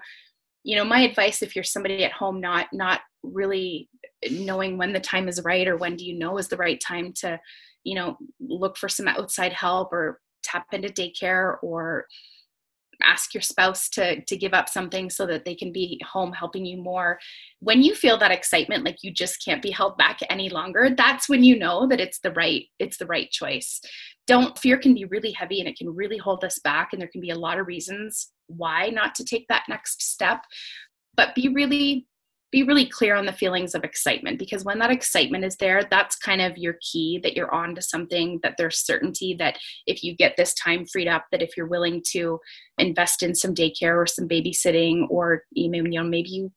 you know, my advice if you're somebody at home not not really knowing when the time is right or when do you know is the right time to, you know, look for some outside help or tap into daycare or ask your spouse to to give up something so that they can be home helping you more. When you feel that excitement like you just can't be held back any longer that's when you know that it's the right it's the right choice. Don't fear can be really heavy and it can really hold us back and there can be a lot of reasons why not to take that next step. But be really be really clear on the feelings of excitement because when that excitement is there that's kind of your key that you're on to something that there's certainty that if you get this time freed up that if you're willing to invest in some daycare or some babysitting or you know maybe you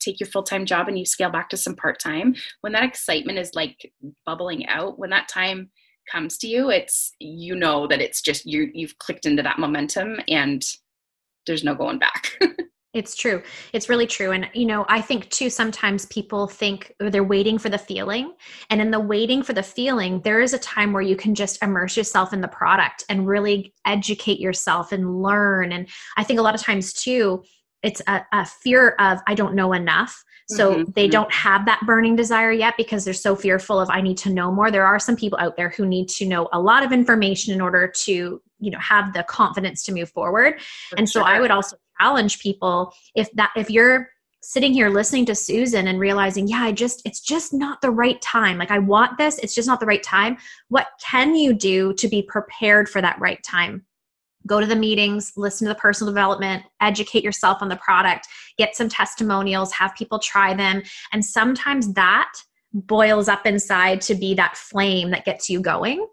take your full-time job and you scale back to some part-time when that excitement is like bubbling out when that time comes to you it's you know that it's just you you've clicked into that momentum and there's no going back [laughs] It's true. It's really true. And, you know, I think too, sometimes people think they're waiting for the feeling. And in the waiting for the feeling, there is a time where you can just immerse yourself in the product and really educate yourself and learn. And I think a lot of times too, it's a, a fear of, I don't know enough. So mm-hmm. they mm-hmm. don't have that burning desire yet because they're so fearful of, I need to know more. There are some people out there who need to know a lot of information in order to, you know, have the confidence to move forward. For and sure. so I would also challenge people if that if you're sitting here listening to Susan and realizing, yeah, I just, it's just not the right time. Like, I want this, it's just not the right time. What can you do to be prepared for that right time? Go to the meetings, listen to the personal development, educate yourself on the product, get some testimonials, have people try them. And sometimes that boils up inside to be that flame that gets you going.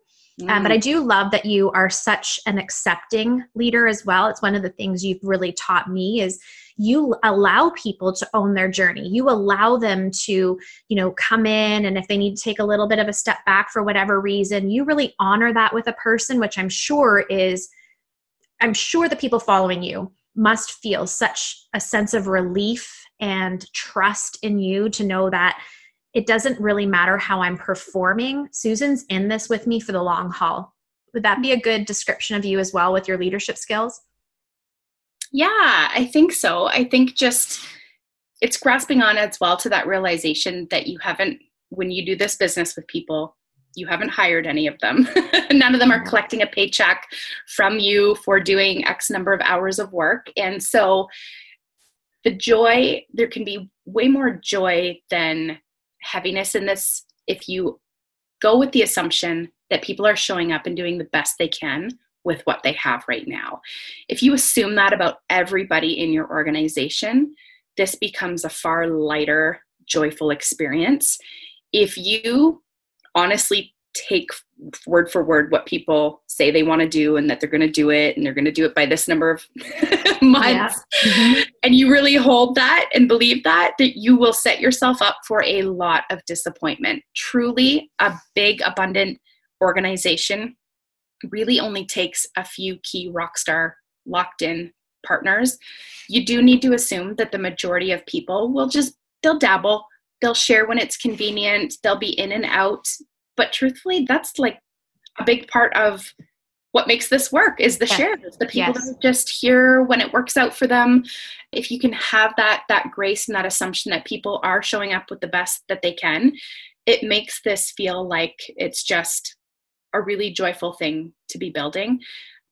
Um, but I mm. do love that you are such an accepting leader as well. It's one of the things you've really taught me is you allow people to own their journey. You allow them to, you know, come in and if they need to take a little bit of a step back for whatever reason, you really honor that with a person, which I'm sure is I'm sure the people following you must feel such a sense of relief and trust in you to know that it doesn't really matter how I'm performing. Susan's in this with me for the long haul. Would that be a good description of you as well with your leadership skills? Yeah, I think so. I think just it's grasping on as well to that realization that you haven't, when you do this business with people, you haven't hired any of them. [laughs] None of them are mm-hmm. collecting a paycheck from you for doing X number of hours of work. And so the joy, there can be way more joy than heaviness in this if you go with the assumption that people are showing up and doing the best they can with what they have right now. If you assume that about everybody in your organization, this becomes a far lighter, joyful experience. If you honestly take word for word what people say they want to do and that they're going to do it and they're going to do it by this number of [laughs] months yeah. mm-hmm. and you really hold that and believe that that you will set yourself up for a lot of disappointment truly a big abundant organization really only takes a few key rock star locked in partners you do need to assume that the majority of people will just they'll dabble they'll share when it's convenient they'll be in and out but truthfully that's like a big part of what makes this work is the yes. shares the people yes. that are just here when it works out for them if you can have that that grace and that assumption that people are showing up with the best that they can it makes this feel like it's just a really joyful thing to be building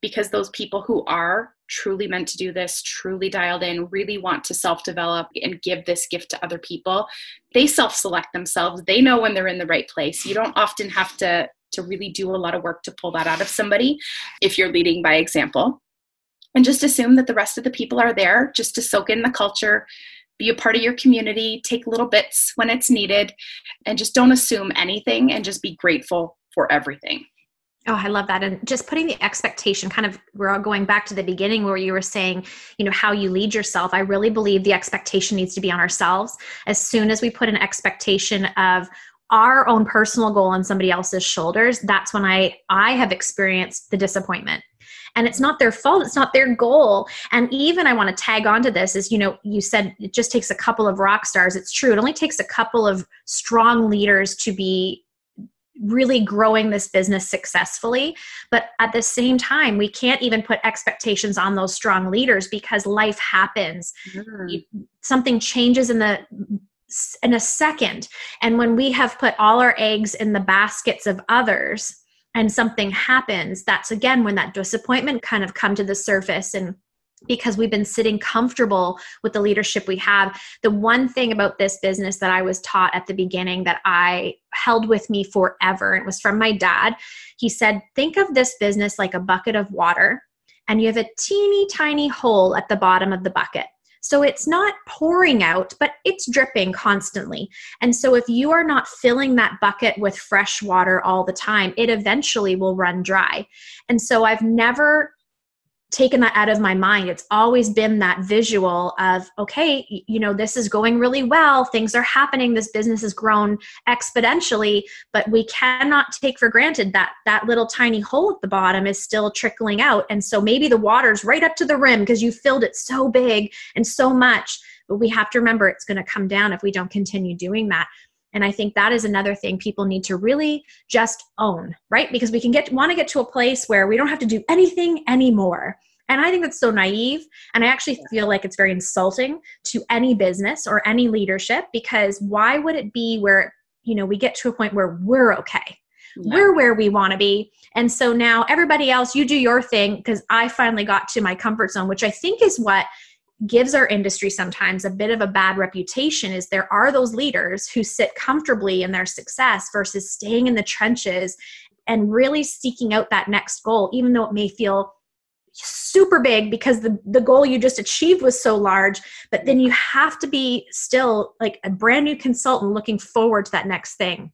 because those people who are truly meant to do this, truly dialed in, really want to self develop and give this gift to other people, they self select themselves. They know when they're in the right place. You don't often have to, to really do a lot of work to pull that out of somebody if you're leading by example. And just assume that the rest of the people are there just to soak in the culture, be a part of your community, take little bits when it's needed, and just don't assume anything and just be grateful for everything. Oh, I love that. And just putting the expectation kind of, we're all going back to the beginning where you were saying, you know, how you lead yourself. I really believe the expectation needs to be on ourselves. As soon as we put an expectation of our own personal goal on somebody else's shoulders, that's when I I have experienced the disappointment. And it's not their fault, it's not their goal. And even I want to tag onto this is, you know, you said it just takes a couple of rock stars. It's true. It only takes a couple of strong leaders to be really growing this business successfully. But at the same time, we can't even put expectations on those strong leaders because life happens. Mm. Something changes in the in a second. And when we have put all our eggs in the baskets of others and something happens, that's again when that disappointment kind of come to the surface and because we've been sitting comfortable with the leadership we have. The one thing about this business that I was taught at the beginning that I held with me forever, and it was from my dad. He said, Think of this business like a bucket of water, and you have a teeny tiny hole at the bottom of the bucket. So it's not pouring out, but it's dripping constantly. And so if you are not filling that bucket with fresh water all the time, it eventually will run dry. And so I've never taken that out of my mind. It's always been that visual of, okay, you know, this is going really well. Things are happening. This business has grown exponentially, but we cannot take for granted that that little tiny hole at the bottom is still trickling out. And so maybe the water's right up to the rim because you filled it so big and so much. But we have to remember it's going to come down if we don't continue doing that. And I think that is another thing people need to really just own, right? Because we can get want to get to a place where we don't have to do anything anymore. And I think that's so naive. And I actually feel like it's very insulting to any business or any leadership because why would it be where, you know, we get to a point where we're okay? Yeah. We're where we want to be. And so now everybody else, you do your thing because I finally got to my comfort zone, which I think is what gives our industry sometimes a bit of a bad reputation is there are those leaders who sit comfortably in their success versus staying in the trenches and really seeking out that next goal even though it may feel super big because the the goal you just achieved was so large but then you have to be still like a brand new consultant looking forward to that next thing.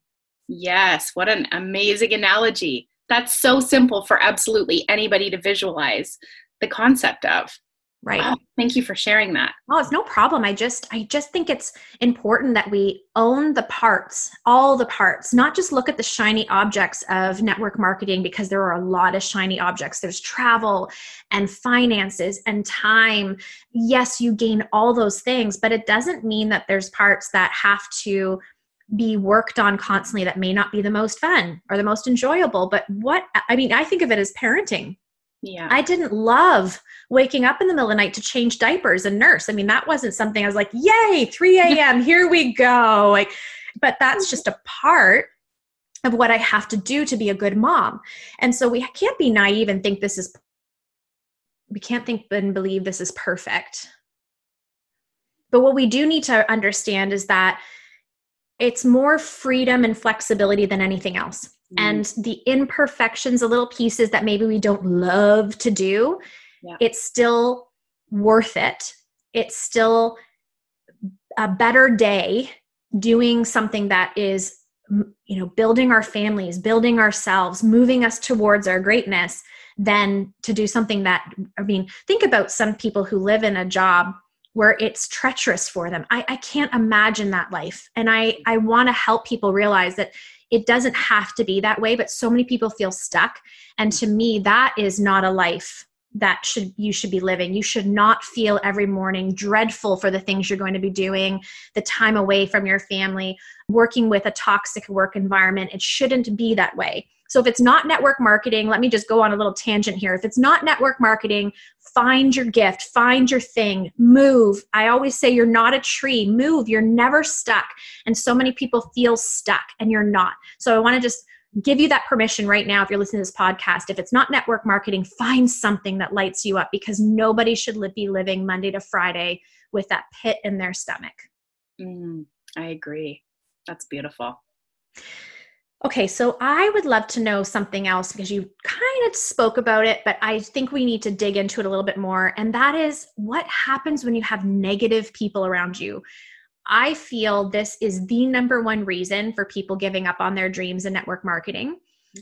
Yes what an amazing analogy. That's so simple for absolutely anybody to visualize the concept of right. Thank you for sharing that. Oh it's no problem. I just i just think it's important that we own the parts all the parts not just look at the shiny objects of network marketing because there are a lot of shiny objects. There's travel and finances and time. Yes you gain all those things but it doesn't mean that there's parts that have to be worked on constantly that may not be the most fun or the most enjoyable. But what i mean i think of it as parenting yeah. I didn't love waking up in the middle of the night to change diapers and nurse. I mean, that wasn't something I was like, yay, 3 a.m., here we go. Like, but that's mm-hmm. just a part of what I have to do to be a good mom. And so we can't be naive and think this is, we can't think and believe this is perfect. But what we do need to understand is that it's more freedom and flexibility than anything else. Mm. And the imperfections, the little pieces that maybe we don't love to do, yeah. it's still worth it. It's still a better day doing something that is you know building our families building ourselves moving us towards our greatness than to do something that i mean think about some people who live in a job where it's treacherous for them. I, I can't imagine that life. And I, I want to help people realize that it doesn't have to be that way, but so many people feel stuck. And to me, that is not a life that should you should be living. You should not feel every morning dreadful for the things you're going to be doing the time away from your family working with a toxic work environment. It shouldn't be that way So if it's not network marketing, let me just go on a little tangent here. If it's not network marketing, find your gift, find your thing, move. I always say you're not a tree, move. You're never stuck. And so many people feel stuck and you're not. So I want to just give you that permission right now if you're listening to this podcast. If it's not network marketing, find something that lights you up because nobody should be living Monday to Friday with that pit in their stomach. Mm, I agree. That's beautiful. Okay, so I would love to know something else because you kind of spoke about it, but I think we need to dig into it a little bit more. And that is what happens when you have negative people around you. I feel this is the number one reason for people giving up on their dreams in network marketing.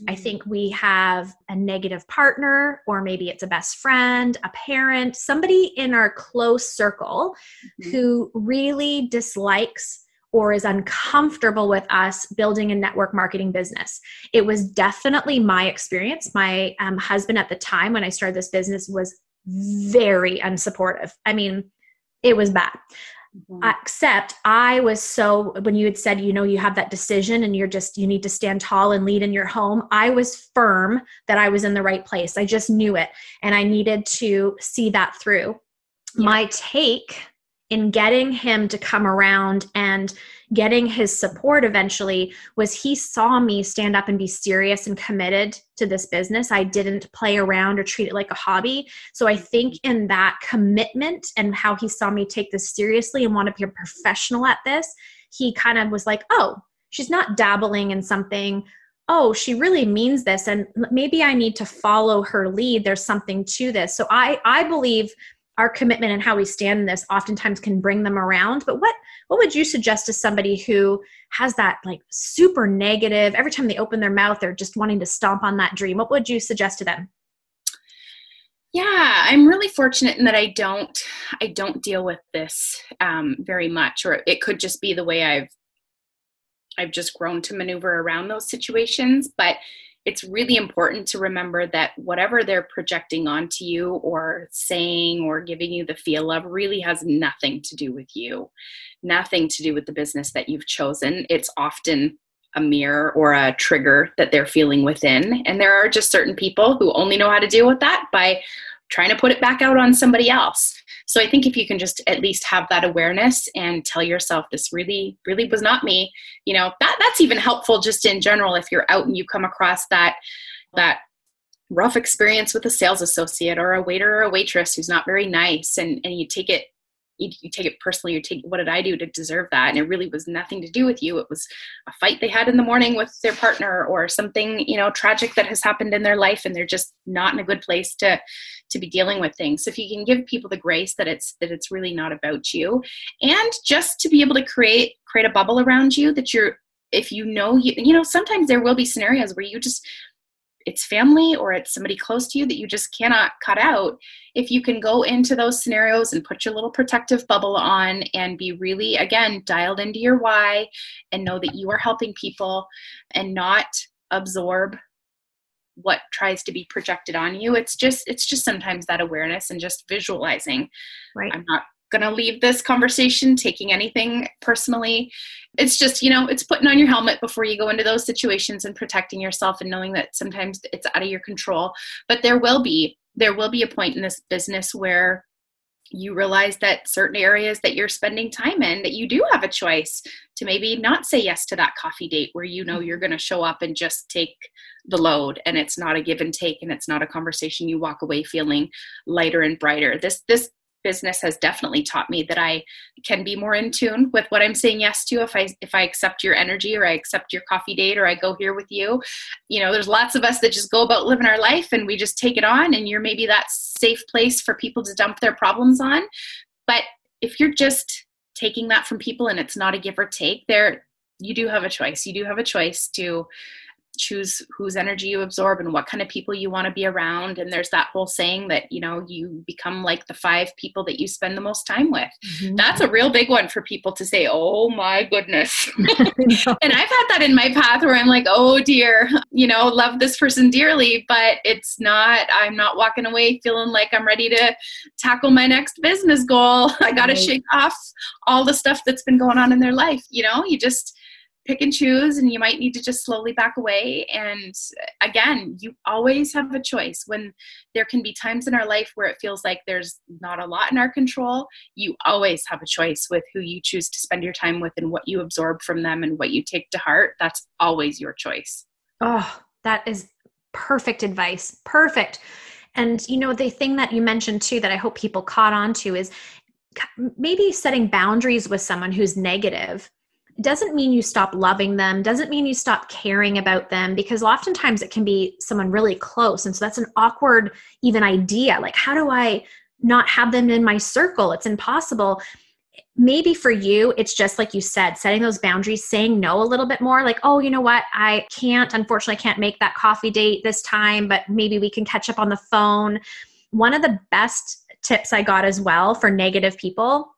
I mm. think we have a negative partner, or maybe it's a best friend, a parent, somebody in our close circle mm-hmm. who really dislikes or is uncomfortable with us building a network marketing business. It was definitely my experience. My um, husband at the time when I started this business was very unsupportive. I mean, it was bad. Mm-hmm. Except I was so, when you had said, you know, you have that decision and you're just, you need to stand tall and lead in your home, I was firm that I was in the right place. I just knew it. And I needed to see that through. Yeah. My take in getting him to come around and getting his support eventually was he saw me stand up and be serious and committed to this business. I didn't play around or treat it like a hobby. So I mm-hmm. think in that commitment and how he saw me take this seriously and want to be a professional at this, he kind of was like, oh, she's not dabbling in something oh she really means this and maybe i need to follow her lead there's something to this so i i believe our commitment and how we stand in this oftentimes can bring them around. But what what would you suggest to somebody who has that like super negative every time they open their mouth they're just wanting to stomp on that dream? What would you suggest to them? Yeah i'm really fortunate in that i don't i don't deal with this um, very much or it could just be the way i've i've just grown to maneuver around those situations. But it's really important to remember that whatever they're projecting onto you or saying or giving you the feel of really has nothing to do with you, nothing to do with the business that you've chosen. It's often a mirror or a trigger that they're feeling within. And there are just certain people who only know how to deal with that by trying to put it back out on somebody else. So I think if you can just at least have that awareness and tell yourself this really really was not me, you know, that that's even helpful just in general if you're out and you come across that that rough experience with a sales associate or a waiter or a waitress who's not very nice and and you take it you, take it personally you take what did i do to deserve that? And it really was nothing to do with you. It was a fight they had in the morning with their partner or something you know tragic that has happened in their life and they're just not in a good place to to be dealing with things. So if you can give people the grace that it's that it's really not about you and just to be able to create create a bubble around you that you're if you know you you know sometimes there will be scenarios where you just it's family or it's somebody close to you that you just cannot cut out if you can go into those scenarios and put your little protective bubble on and be really again dialed into your why and know that you are helping people and not absorb what tries to be projected on you it's just it's just sometimes that awareness and just visualizing. Right. I'm not going to leave this conversation taking anything personally. It's just, you know, it's putting on your helmet before you go into those situations and protecting yourself and knowing that sometimes it's out of your control. But there will be there will be a point in this business where you realize that certain areas that you're spending time in that you do have a choice to maybe not say yes to that coffee date where you know mm-hmm. you're going to show up and just take the load and it's not a give and take and it's not a conversation you walk away feeling lighter and brighter this this business has definitely taught me that I can be more in tune with what I'm saying yes to if I if I accept your energy or I accept your coffee date or I go here with you. You know, there's lots of us that just go about living our life and we just take it on and you're maybe that safe place for people to dump their problems on. But if you're just taking that from people and it's not a give or take, there you do have a choice. You do have a choice to choose whose energy you absorb and what kind of people you want to be around and there's that whole saying that you know you become like the five people that you spend the most time with. Mm-hmm. that's a real big one for people to say oh my goodness. [laughs] And i've had that in my path where i'm like oh dear you know love this person dearly but it's not i'm not walking away feeling like i'm ready to tackle my next business goal. I got to right. shake off all the stuff that's been going on in their life you know? You just pick and choose and you might need to just slowly back away. And again you always have a choice. When there can be times in our life where it feels like there's not a lot in our control you always have a choice with who you choose to spend your time with and what you absorb from them and what you take to heart. That's always your choice. Oh that is perfect advice. Perfect. And you know the thing that you mentioned too that i hope people caught on to is maybe setting boundaries with someone who's negative doesn't mean you stop loving them doesn't mean you stop caring about them because oftentimes it can be someone really close. And so that's an awkward even idea. Like how do i not have them in my circle? It's impossible. Maybe for you it's just like you said setting those boundaries saying no a little bit more like oh you know what? I can't unfortunately i can't make that coffee date this time but maybe we can catch up on the phone. One of the best tips i got as well for negative people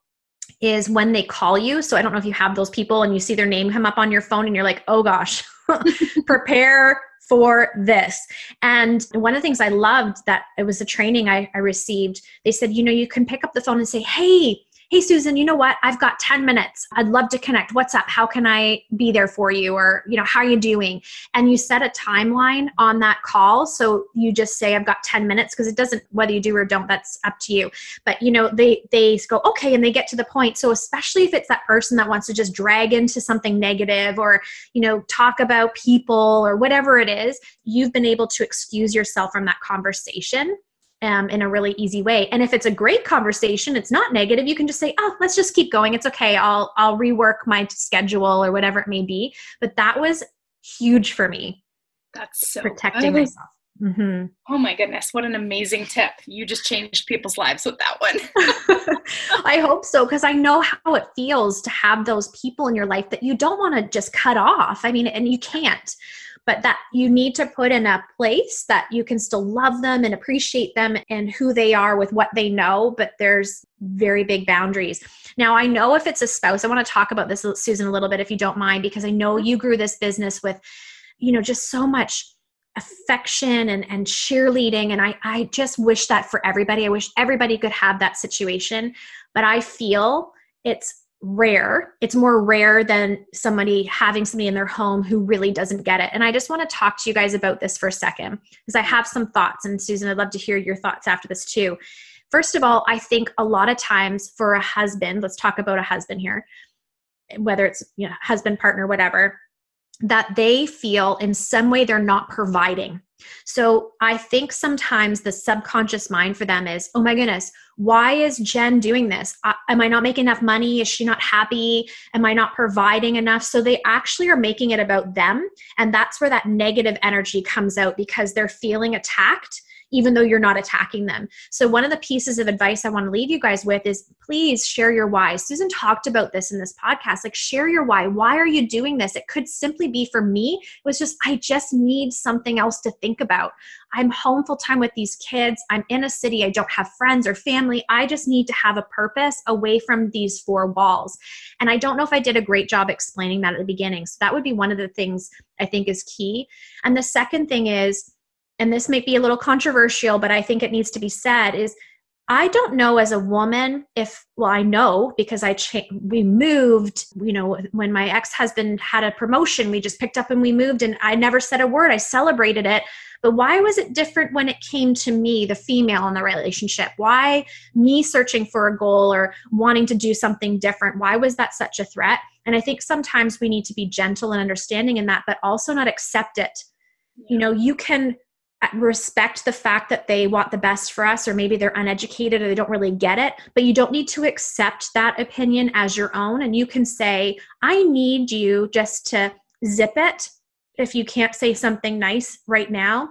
is when they call you. So I don't know if you have those people and you see their name come up on your phone and you're like, oh gosh, [laughs] prepare for this. And one of the things I loved that it was a training I, I received, they said, you know, you can pick up the phone and say, hey, hey susan you know what? I've got 10 minutes. I'd love to connect. What's up? How can i be there for you? Or you know how are you doing? And you set a timeline on that call. So you just say i've got 10 minutes because it doesn't whether you do or don't that's up to you. But you know they they go okay and they get to the point. So especially if it's that person that wants to just drag into something negative or you know talk about people or whatever it is you've been able to excuse yourself from that conversation um, in a really easy way. And if it's a great conversation, it's not negative. You can just say, "Oh, let's just keep going. It's okay. I'll I'll rework my schedule or whatever it may be." But that was huge for me. That's so protecting good. myself. Mm-hmm. Oh my goodness, what an amazing tip. You just changed people's lives with that one. [laughs] [laughs] I hope so, because I know how it feels to have those people in your life that you don't want to just cut off. I mean, and you can't but that you need to put in a place that you can still love them and appreciate them and who they are with what they know but there's very big boundaries. Now i know if it's a spouse i want to talk about this susan a little bit if you don't mind because i know you grew this business with you know just so much affection and, and cheerleading and I, I just wish that for everybody. I wish everybody could have that situation but i feel it's rare. It's more rare than somebody having somebody in their home who really doesn't get it. And I just want to talk to you guys about this for a second because I have some thoughts. And Susan, I'd love to hear your thoughts after this too. First of all, I think a lot of times for a husband, let's talk about a husband here, whether it's you know, husband, partner, whatever, that they feel in some way they're not providing. So I think sometimes the subconscious mind for them is, oh my goodness, why is Jen doing this? Uh, am I not making enough money? Is she not happy? Am I not providing enough? So they actually are making it about them. And that's where that negative energy comes out because they're feeling attacked even though you're not attacking them. So, one of the pieces of advice I want to leave you guys with is please share your why. Susan talked about this in this podcast. Like, share your why. Why are you doing this? It could simply be for me, it was just, I just need something else to think about. I'm home full time with these kids. I'm in a city. I don't have friends or family. I just need to have a purpose away from these four walls. And I don't know if I did a great job explaining that at the beginning. So, that would be one of the things I think is key. And the second thing is, and this may be a little controversial, but I think it needs to be said, is I don't know as a woman if well I know because I cha- we moved you know when my ex-husband had a promotion we just picked up and we moved and I never said a word. I celebrated it. But why was it different when it came to me the female in the relationship? Why me searching for a goal or wanting to do something different? Why was that such a threat? And I think sometimes we need to be gentle and understanding in that but also not accept it. You know you can Uh, respect the fact that they want the best for us or maybe they're uneducated or they don't really get it but you don't need to accept that opinion as your own. And you can say i need you just to zip it if you can't say something nice right now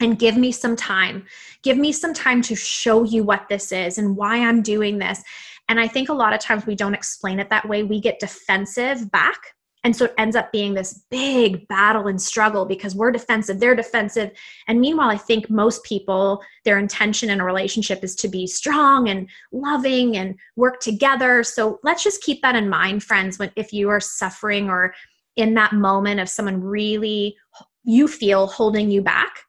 and give me some time. Give me some time to show you what this is and why i'm doing this. And i think a lot of times we don't explain it that way. We get defensive back and so it ends up being this big battle and struggle because we're defensive, they're defensive. And meanwhile, I think most people, their intention in a relationship is to be strong and loving and work together. So let's just keep that in mind, friends, when if you are suffering or in that moment of someone really you feel holding you back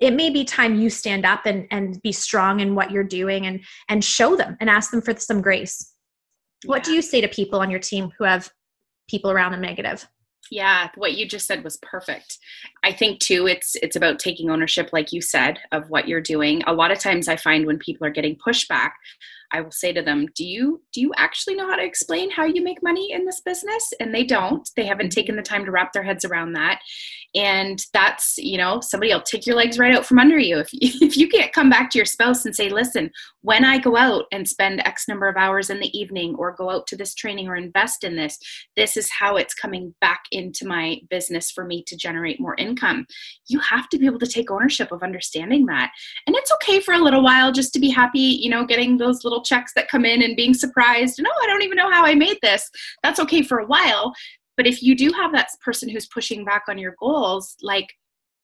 it may be time you stand up and, and be strong in what you're doing and and show them and ask them for some grace yeah. what do you say to people on your team who have people around them negative? Yeah, what you just said was perfect. I think too it's it's about taking ownership like you said of what you're doing. A lot of times I find when people are getting pushback, I will say to them, "Do you do you actually know how to explain how you make money in this business?" And they don't. They haven't mm-hmm. taken the time to wrap their heads around that. And that's, you know, somebody will take your legs right out from under you. If [laughs] if you can't come back to your spouse and say, "Listen, when I go out and spend X number of hours in the evening or go out to this training or invest in this, this is how it's coming back into my business for me to generate more income." You have to be able to take ownership of understanding that. And it's okay for a little while just to be happy, you know, getting those little checks that come in and being surprised and oh i don't even know how i made this that's okay for a while but if you do have that person who's pushing back on your goals like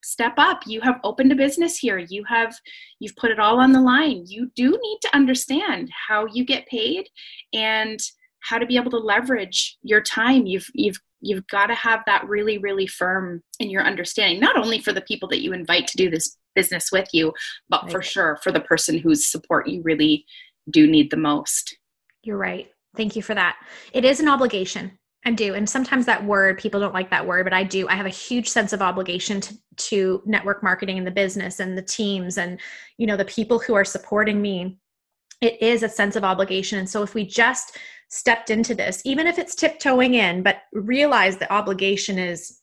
step up you have opened a business here you have you've put it all on the line you do need to understand how you get paid and how to be able to leverage your time you've you've you've got to have that really really firm in your understanding not only for the people that you invite to do this business with you but for sure for the person whose support you really do need the most. You're right. Thank you for that. It is an obligation. I do. And sometimes that word, people don't like that word, but I do. I have a huge sense of obligation to, to network marketing and the business and the teams and, you know, the people who are supporting me. It is a sense of obligation. And so if we just stepped into this, even if it's tiptoeing in, but realize the obligation is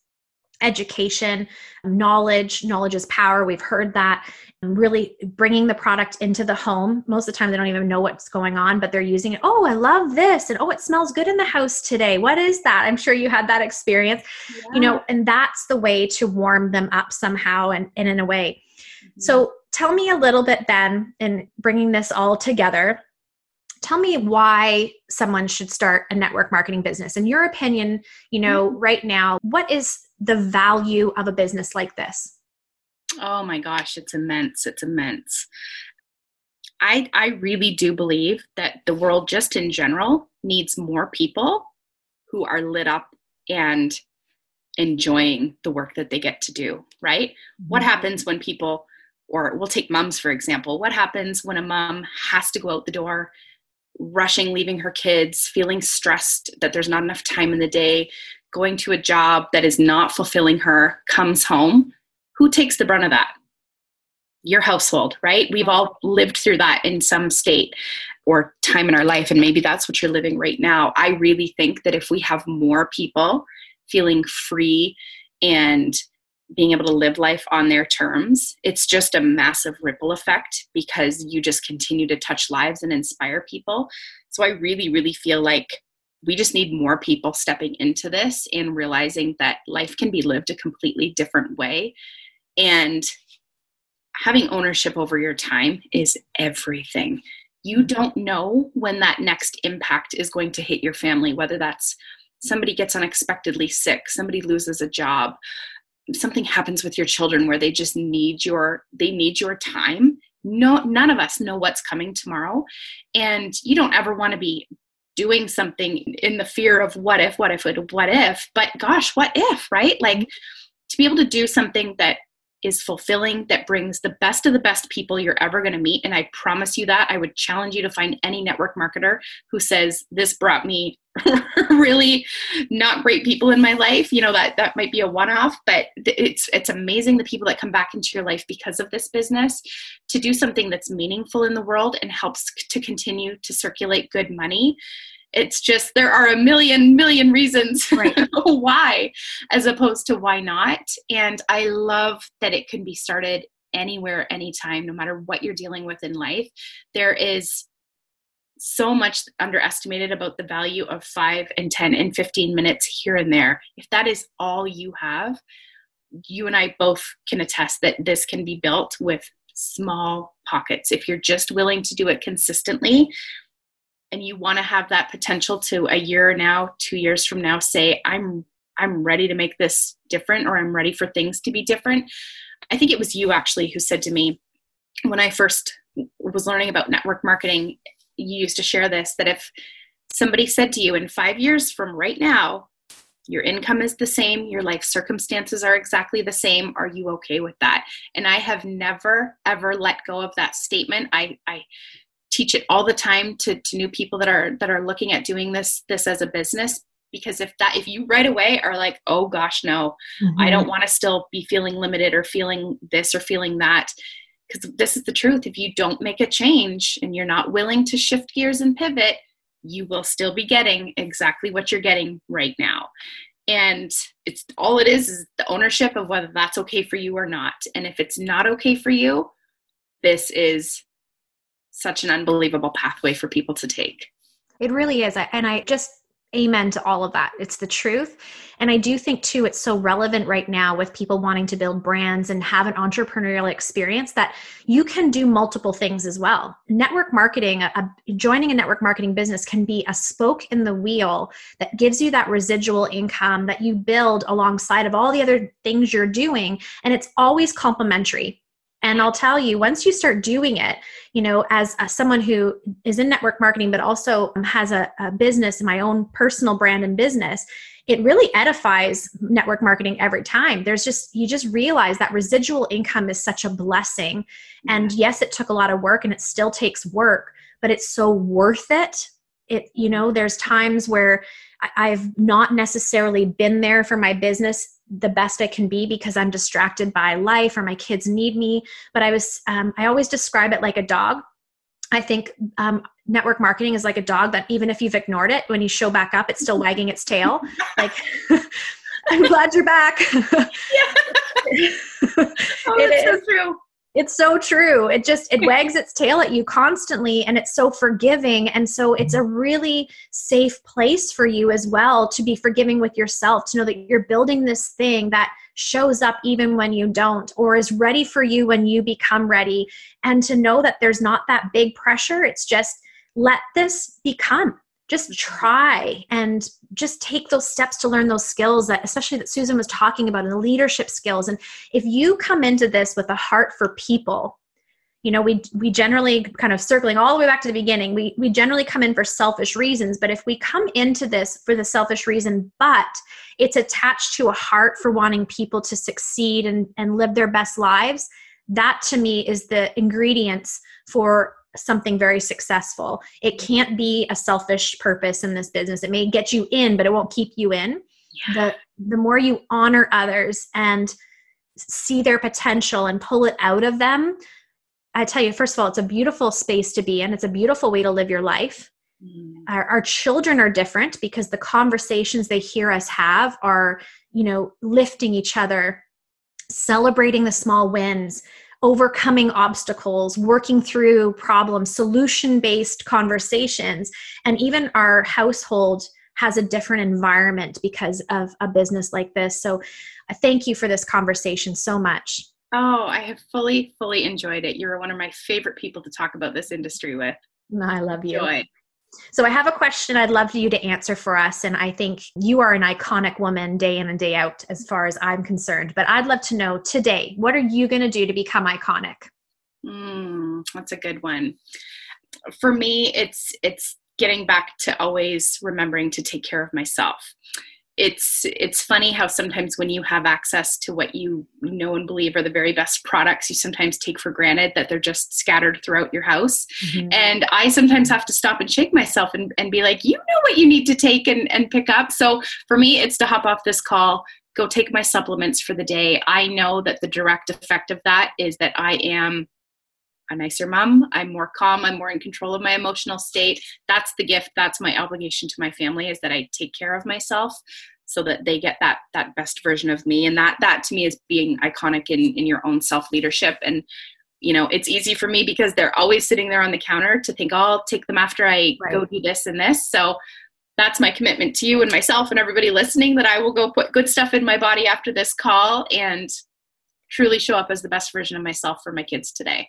education, knowledge. Knowledge is power. We've heard that. Really bringing the product into the home. Most of the time, they don't even know what's going on, but they're using it. Oh, I love this. And oh, it smells good in the house today. What is that? I'm sure you had that experience, yeah. you know, and that's the way to warm them up somehow and, and in a way. Mm-hmm. So tell me a little bit, Ben, in bringing this all together tell me why someone should start a network marketing business in your opinion you know mm-hmm. right now what is the value of a business like this? Oh my gosh, it's immense. It's immense. I, I really do believe that the world, just in general, needs more people who are lit up and enjoying the work that they get to do, right? Mm-hmm. What happens when people, or we'll take moms for example, what happens when a mom has to go out the door, rushing, leaving her kids, feeling stressed that there's not enough time in the day, going to a job that is not fulfilling her, comes home, who takes the brunt of that? Your household, right? We've all lived through that in some state or time in our life, and maybe that's what you're living right now. I really think that if we have more people feeling free and being able to live life on their terms, it's just a massive ripple effect because you just continue to touch lives and inspire people. So I really, really feel like we just need more people stepping into this and realizing that life can be lived a completely different way. And having ownership over your time is everything. You mm-hmm. don't know when that next impact is going to hit your family, whether that's somebody gets unexpectedly sick, somebody loses a job, something happens with your children where they just need your they need your time no none of us know what's coming tomorrow and you don't ever want to be doing something in the fear of what if, what if, what if, but gosh, what if, right? Like to be able to do something that is fulfilling, that brings the best of the best people you're ever going to meet. And I promise you that. I would challenge you to find any network marketer who says, This brought me [laughs] really not great people in my life. You know, that that might be a one-off, but it's it's amazing the people that come back into your life because of this business to do something that's meaningful in the world and helps to continue to circulate good money it's just there are a million million reasons [laughs] right. why as opposed to why not. And i love that it can be started anywhere anytime no matter what you're dealing with in life. There is so much underestimated about the value of 5 and 10 and 15 minutes here and there. If that is all you have you and i both can attest that this can be built with small pockets. If you're just willing to do it consistently and you want to have that potential to a year now, two years from now, say, I'm I'm ready to make this different or I'm ready for things to be different. I think it was you actually who said to me when I first was learning about network marketing, you used to share this that if somebody said to you in five years from right now, your income is the same, your life circumstances are exactly the same, are you okay with that? And I have never, ever let go of that statement. I, I teach it all the time to, to new people that are that are looking at doing this this as a business. Because if that if you right away are like oh gosh no mm-hmm. i don't want to still be feeling limited or feeling this or feeling that. Because this is the truth. If you don't make a change and you're not willing to shift gears and pivot you will still be getting exactly what you're getting right now. And it's all it is is the ownership of whether that's okay for you or not. And if it's not okay for you this is such an unbelievable pathway for people to take it really is and i just amen to all of that. It's the truth. And I do think, too, it's so relevant right now with people wanting to build brands and have an entrepreneurial experience that you can do multiple things as well. Network marketing, a, a, joining a network marketing business can be a spoke in the wheel that gives you that residual income that you build alongside of all the other things you're doing. And it's always complementary. And I'll tell you, once you start doing it, you know, as, as someone who is in network marketing, but also um, has a, a business, my own personal brand and business, it really edifies network marketing every time. There's just, you just realize that residual income is such a blessing. And yes, it took a lot of work and it still takes work, but it's so worth it. It, you know, there's times where I've not necessarily been there for my business the best I can be because I'm distracted by life or my kids need me. But I was, um, I always describe it like a dog. I think um, network marketing is like a dog that even if you've ignored it, when you show back up, it's still [laughs] wagging its tail. Like, [laughs] [laughs] I'm glad you're back. yeah. oh, that's so true it's so true. It just it wags its tail at you constantly and it's so forgiving and so it's a really safe place for you as well to be forgiving with yourself to know that you're building this thing that shows up even when you don't or is ready for you when you become ready and to know that there's not that big pressure. It's just let this become just try and just take those steps to learn those skills that especially that susan was talking about and the leadership skills. And if you come into this with a heart for people you know we we generally kind of circling all the way back to the beginning we we generally come in for selfish reasons. But if we come into this for the selfish reason but it's attached to a heart for wanting people to succeed and and live their best lives that to me is the ingredients for something very successful. It can't be a selfish purpose in this business. It may get you in, but it won't keep you in. Yeah. The the more you honor others and see their potential and pull it out of them, I tell you, first of all, it's a beautiful space to be in. It's a beautiful way to live your life. Mm. Our, our children are different because the conversations they hear us have are, you know, lifting each other, celebrating the small wins, overcoming obstacles, working through problems, solution based conversations. And even our household has a different environment because of a business like this. So, uh, thank you for this conversation so much. Oh, I have fully, fully enjoyed it. You're one of my favorite people to talk about this industry with. I love you. Joy. So I have a question I'd love you to answer for us. And I think you are an iconic woman day in and day out as far as I'm concerned. But I'd love to know today, what are you going to do to become iconic? Mm, that's a good one. For me, it's it's getting back to always remembering to take care of myself it's it's funny how sometimes when you have access to what you know and believe are the very best products you sometimes take for granted that they're just scattered throughout your house. Mm-hmm. and i sometimes have to stop and shake myself and, and be like you know what you need to take and, and pick up. So for me it's to hop off this call go take my supplements for the day. I know that the direct effect of that is that i am a nicer mom. I'm more calm. I'm more in control of my emotional state. That's the gift. That's my obligation to my family is that I take care of myself so that they get that that best version of me. And that that to me is being iconic in in your own self leadership. And you know, it's easy for me because they're always sitting there on the counter to think, oh, I'll take them after I right. go do this and this. So that's my commitment to you and myself and everybody listening that I will go put good stuff in my body after this call and truly show up as the best version of myself for my kids today.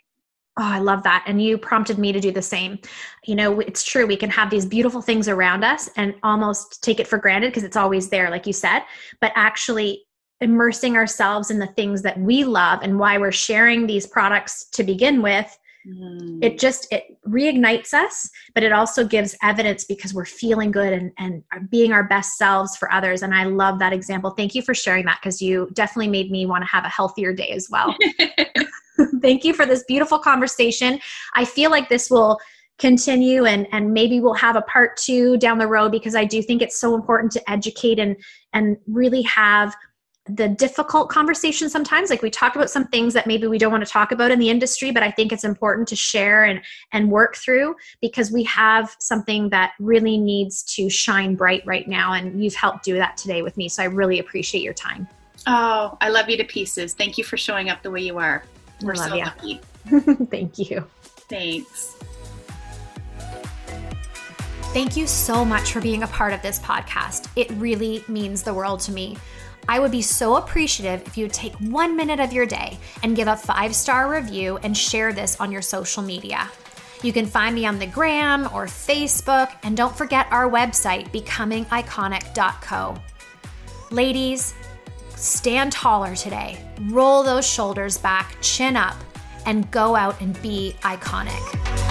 Oh, I love that. And you prompted me to do the same. You know, it's true. We can have these beautiful things around us and almost take it for granted because it's always there, like you said. But actually, immersing ourselves in the things that we love and why we're sharing these products to begin with mm. it just it reignites us but it also gives evidence because we're feeling good and, and being our best selves for others and i love that example thank you for sharing that because you definitely made me want to have a healthier day as well [laughs] [laughs] Thank you for this beautiful conversation. I feel like this will continue and and maybe we'll have a part 2 down the road because I do think it's so important to educate and and really have the difficult conversation sometimes. Like we talk about some things that maybe we don't want to talk about in the industry but i think it's important to share and and work through because we have something that really needs to shine bright right now and you've helped do that today with me so i really appreciate your time. Oh i love you to pieces. Thank you for showing up the way you are we're so you. lucky [laughs] thank you thanks Thank you so much for being a part of this podcast. It really means the world to me. I would be so appreciative if you would take one minute of your day and give a five star review and share this on your social media. You can find me on the gram or Facebook, and don't forget our website, becomingiconic.co. Ladies, stand taller today, roll those shoulders back, chin up, and go out and be iconic.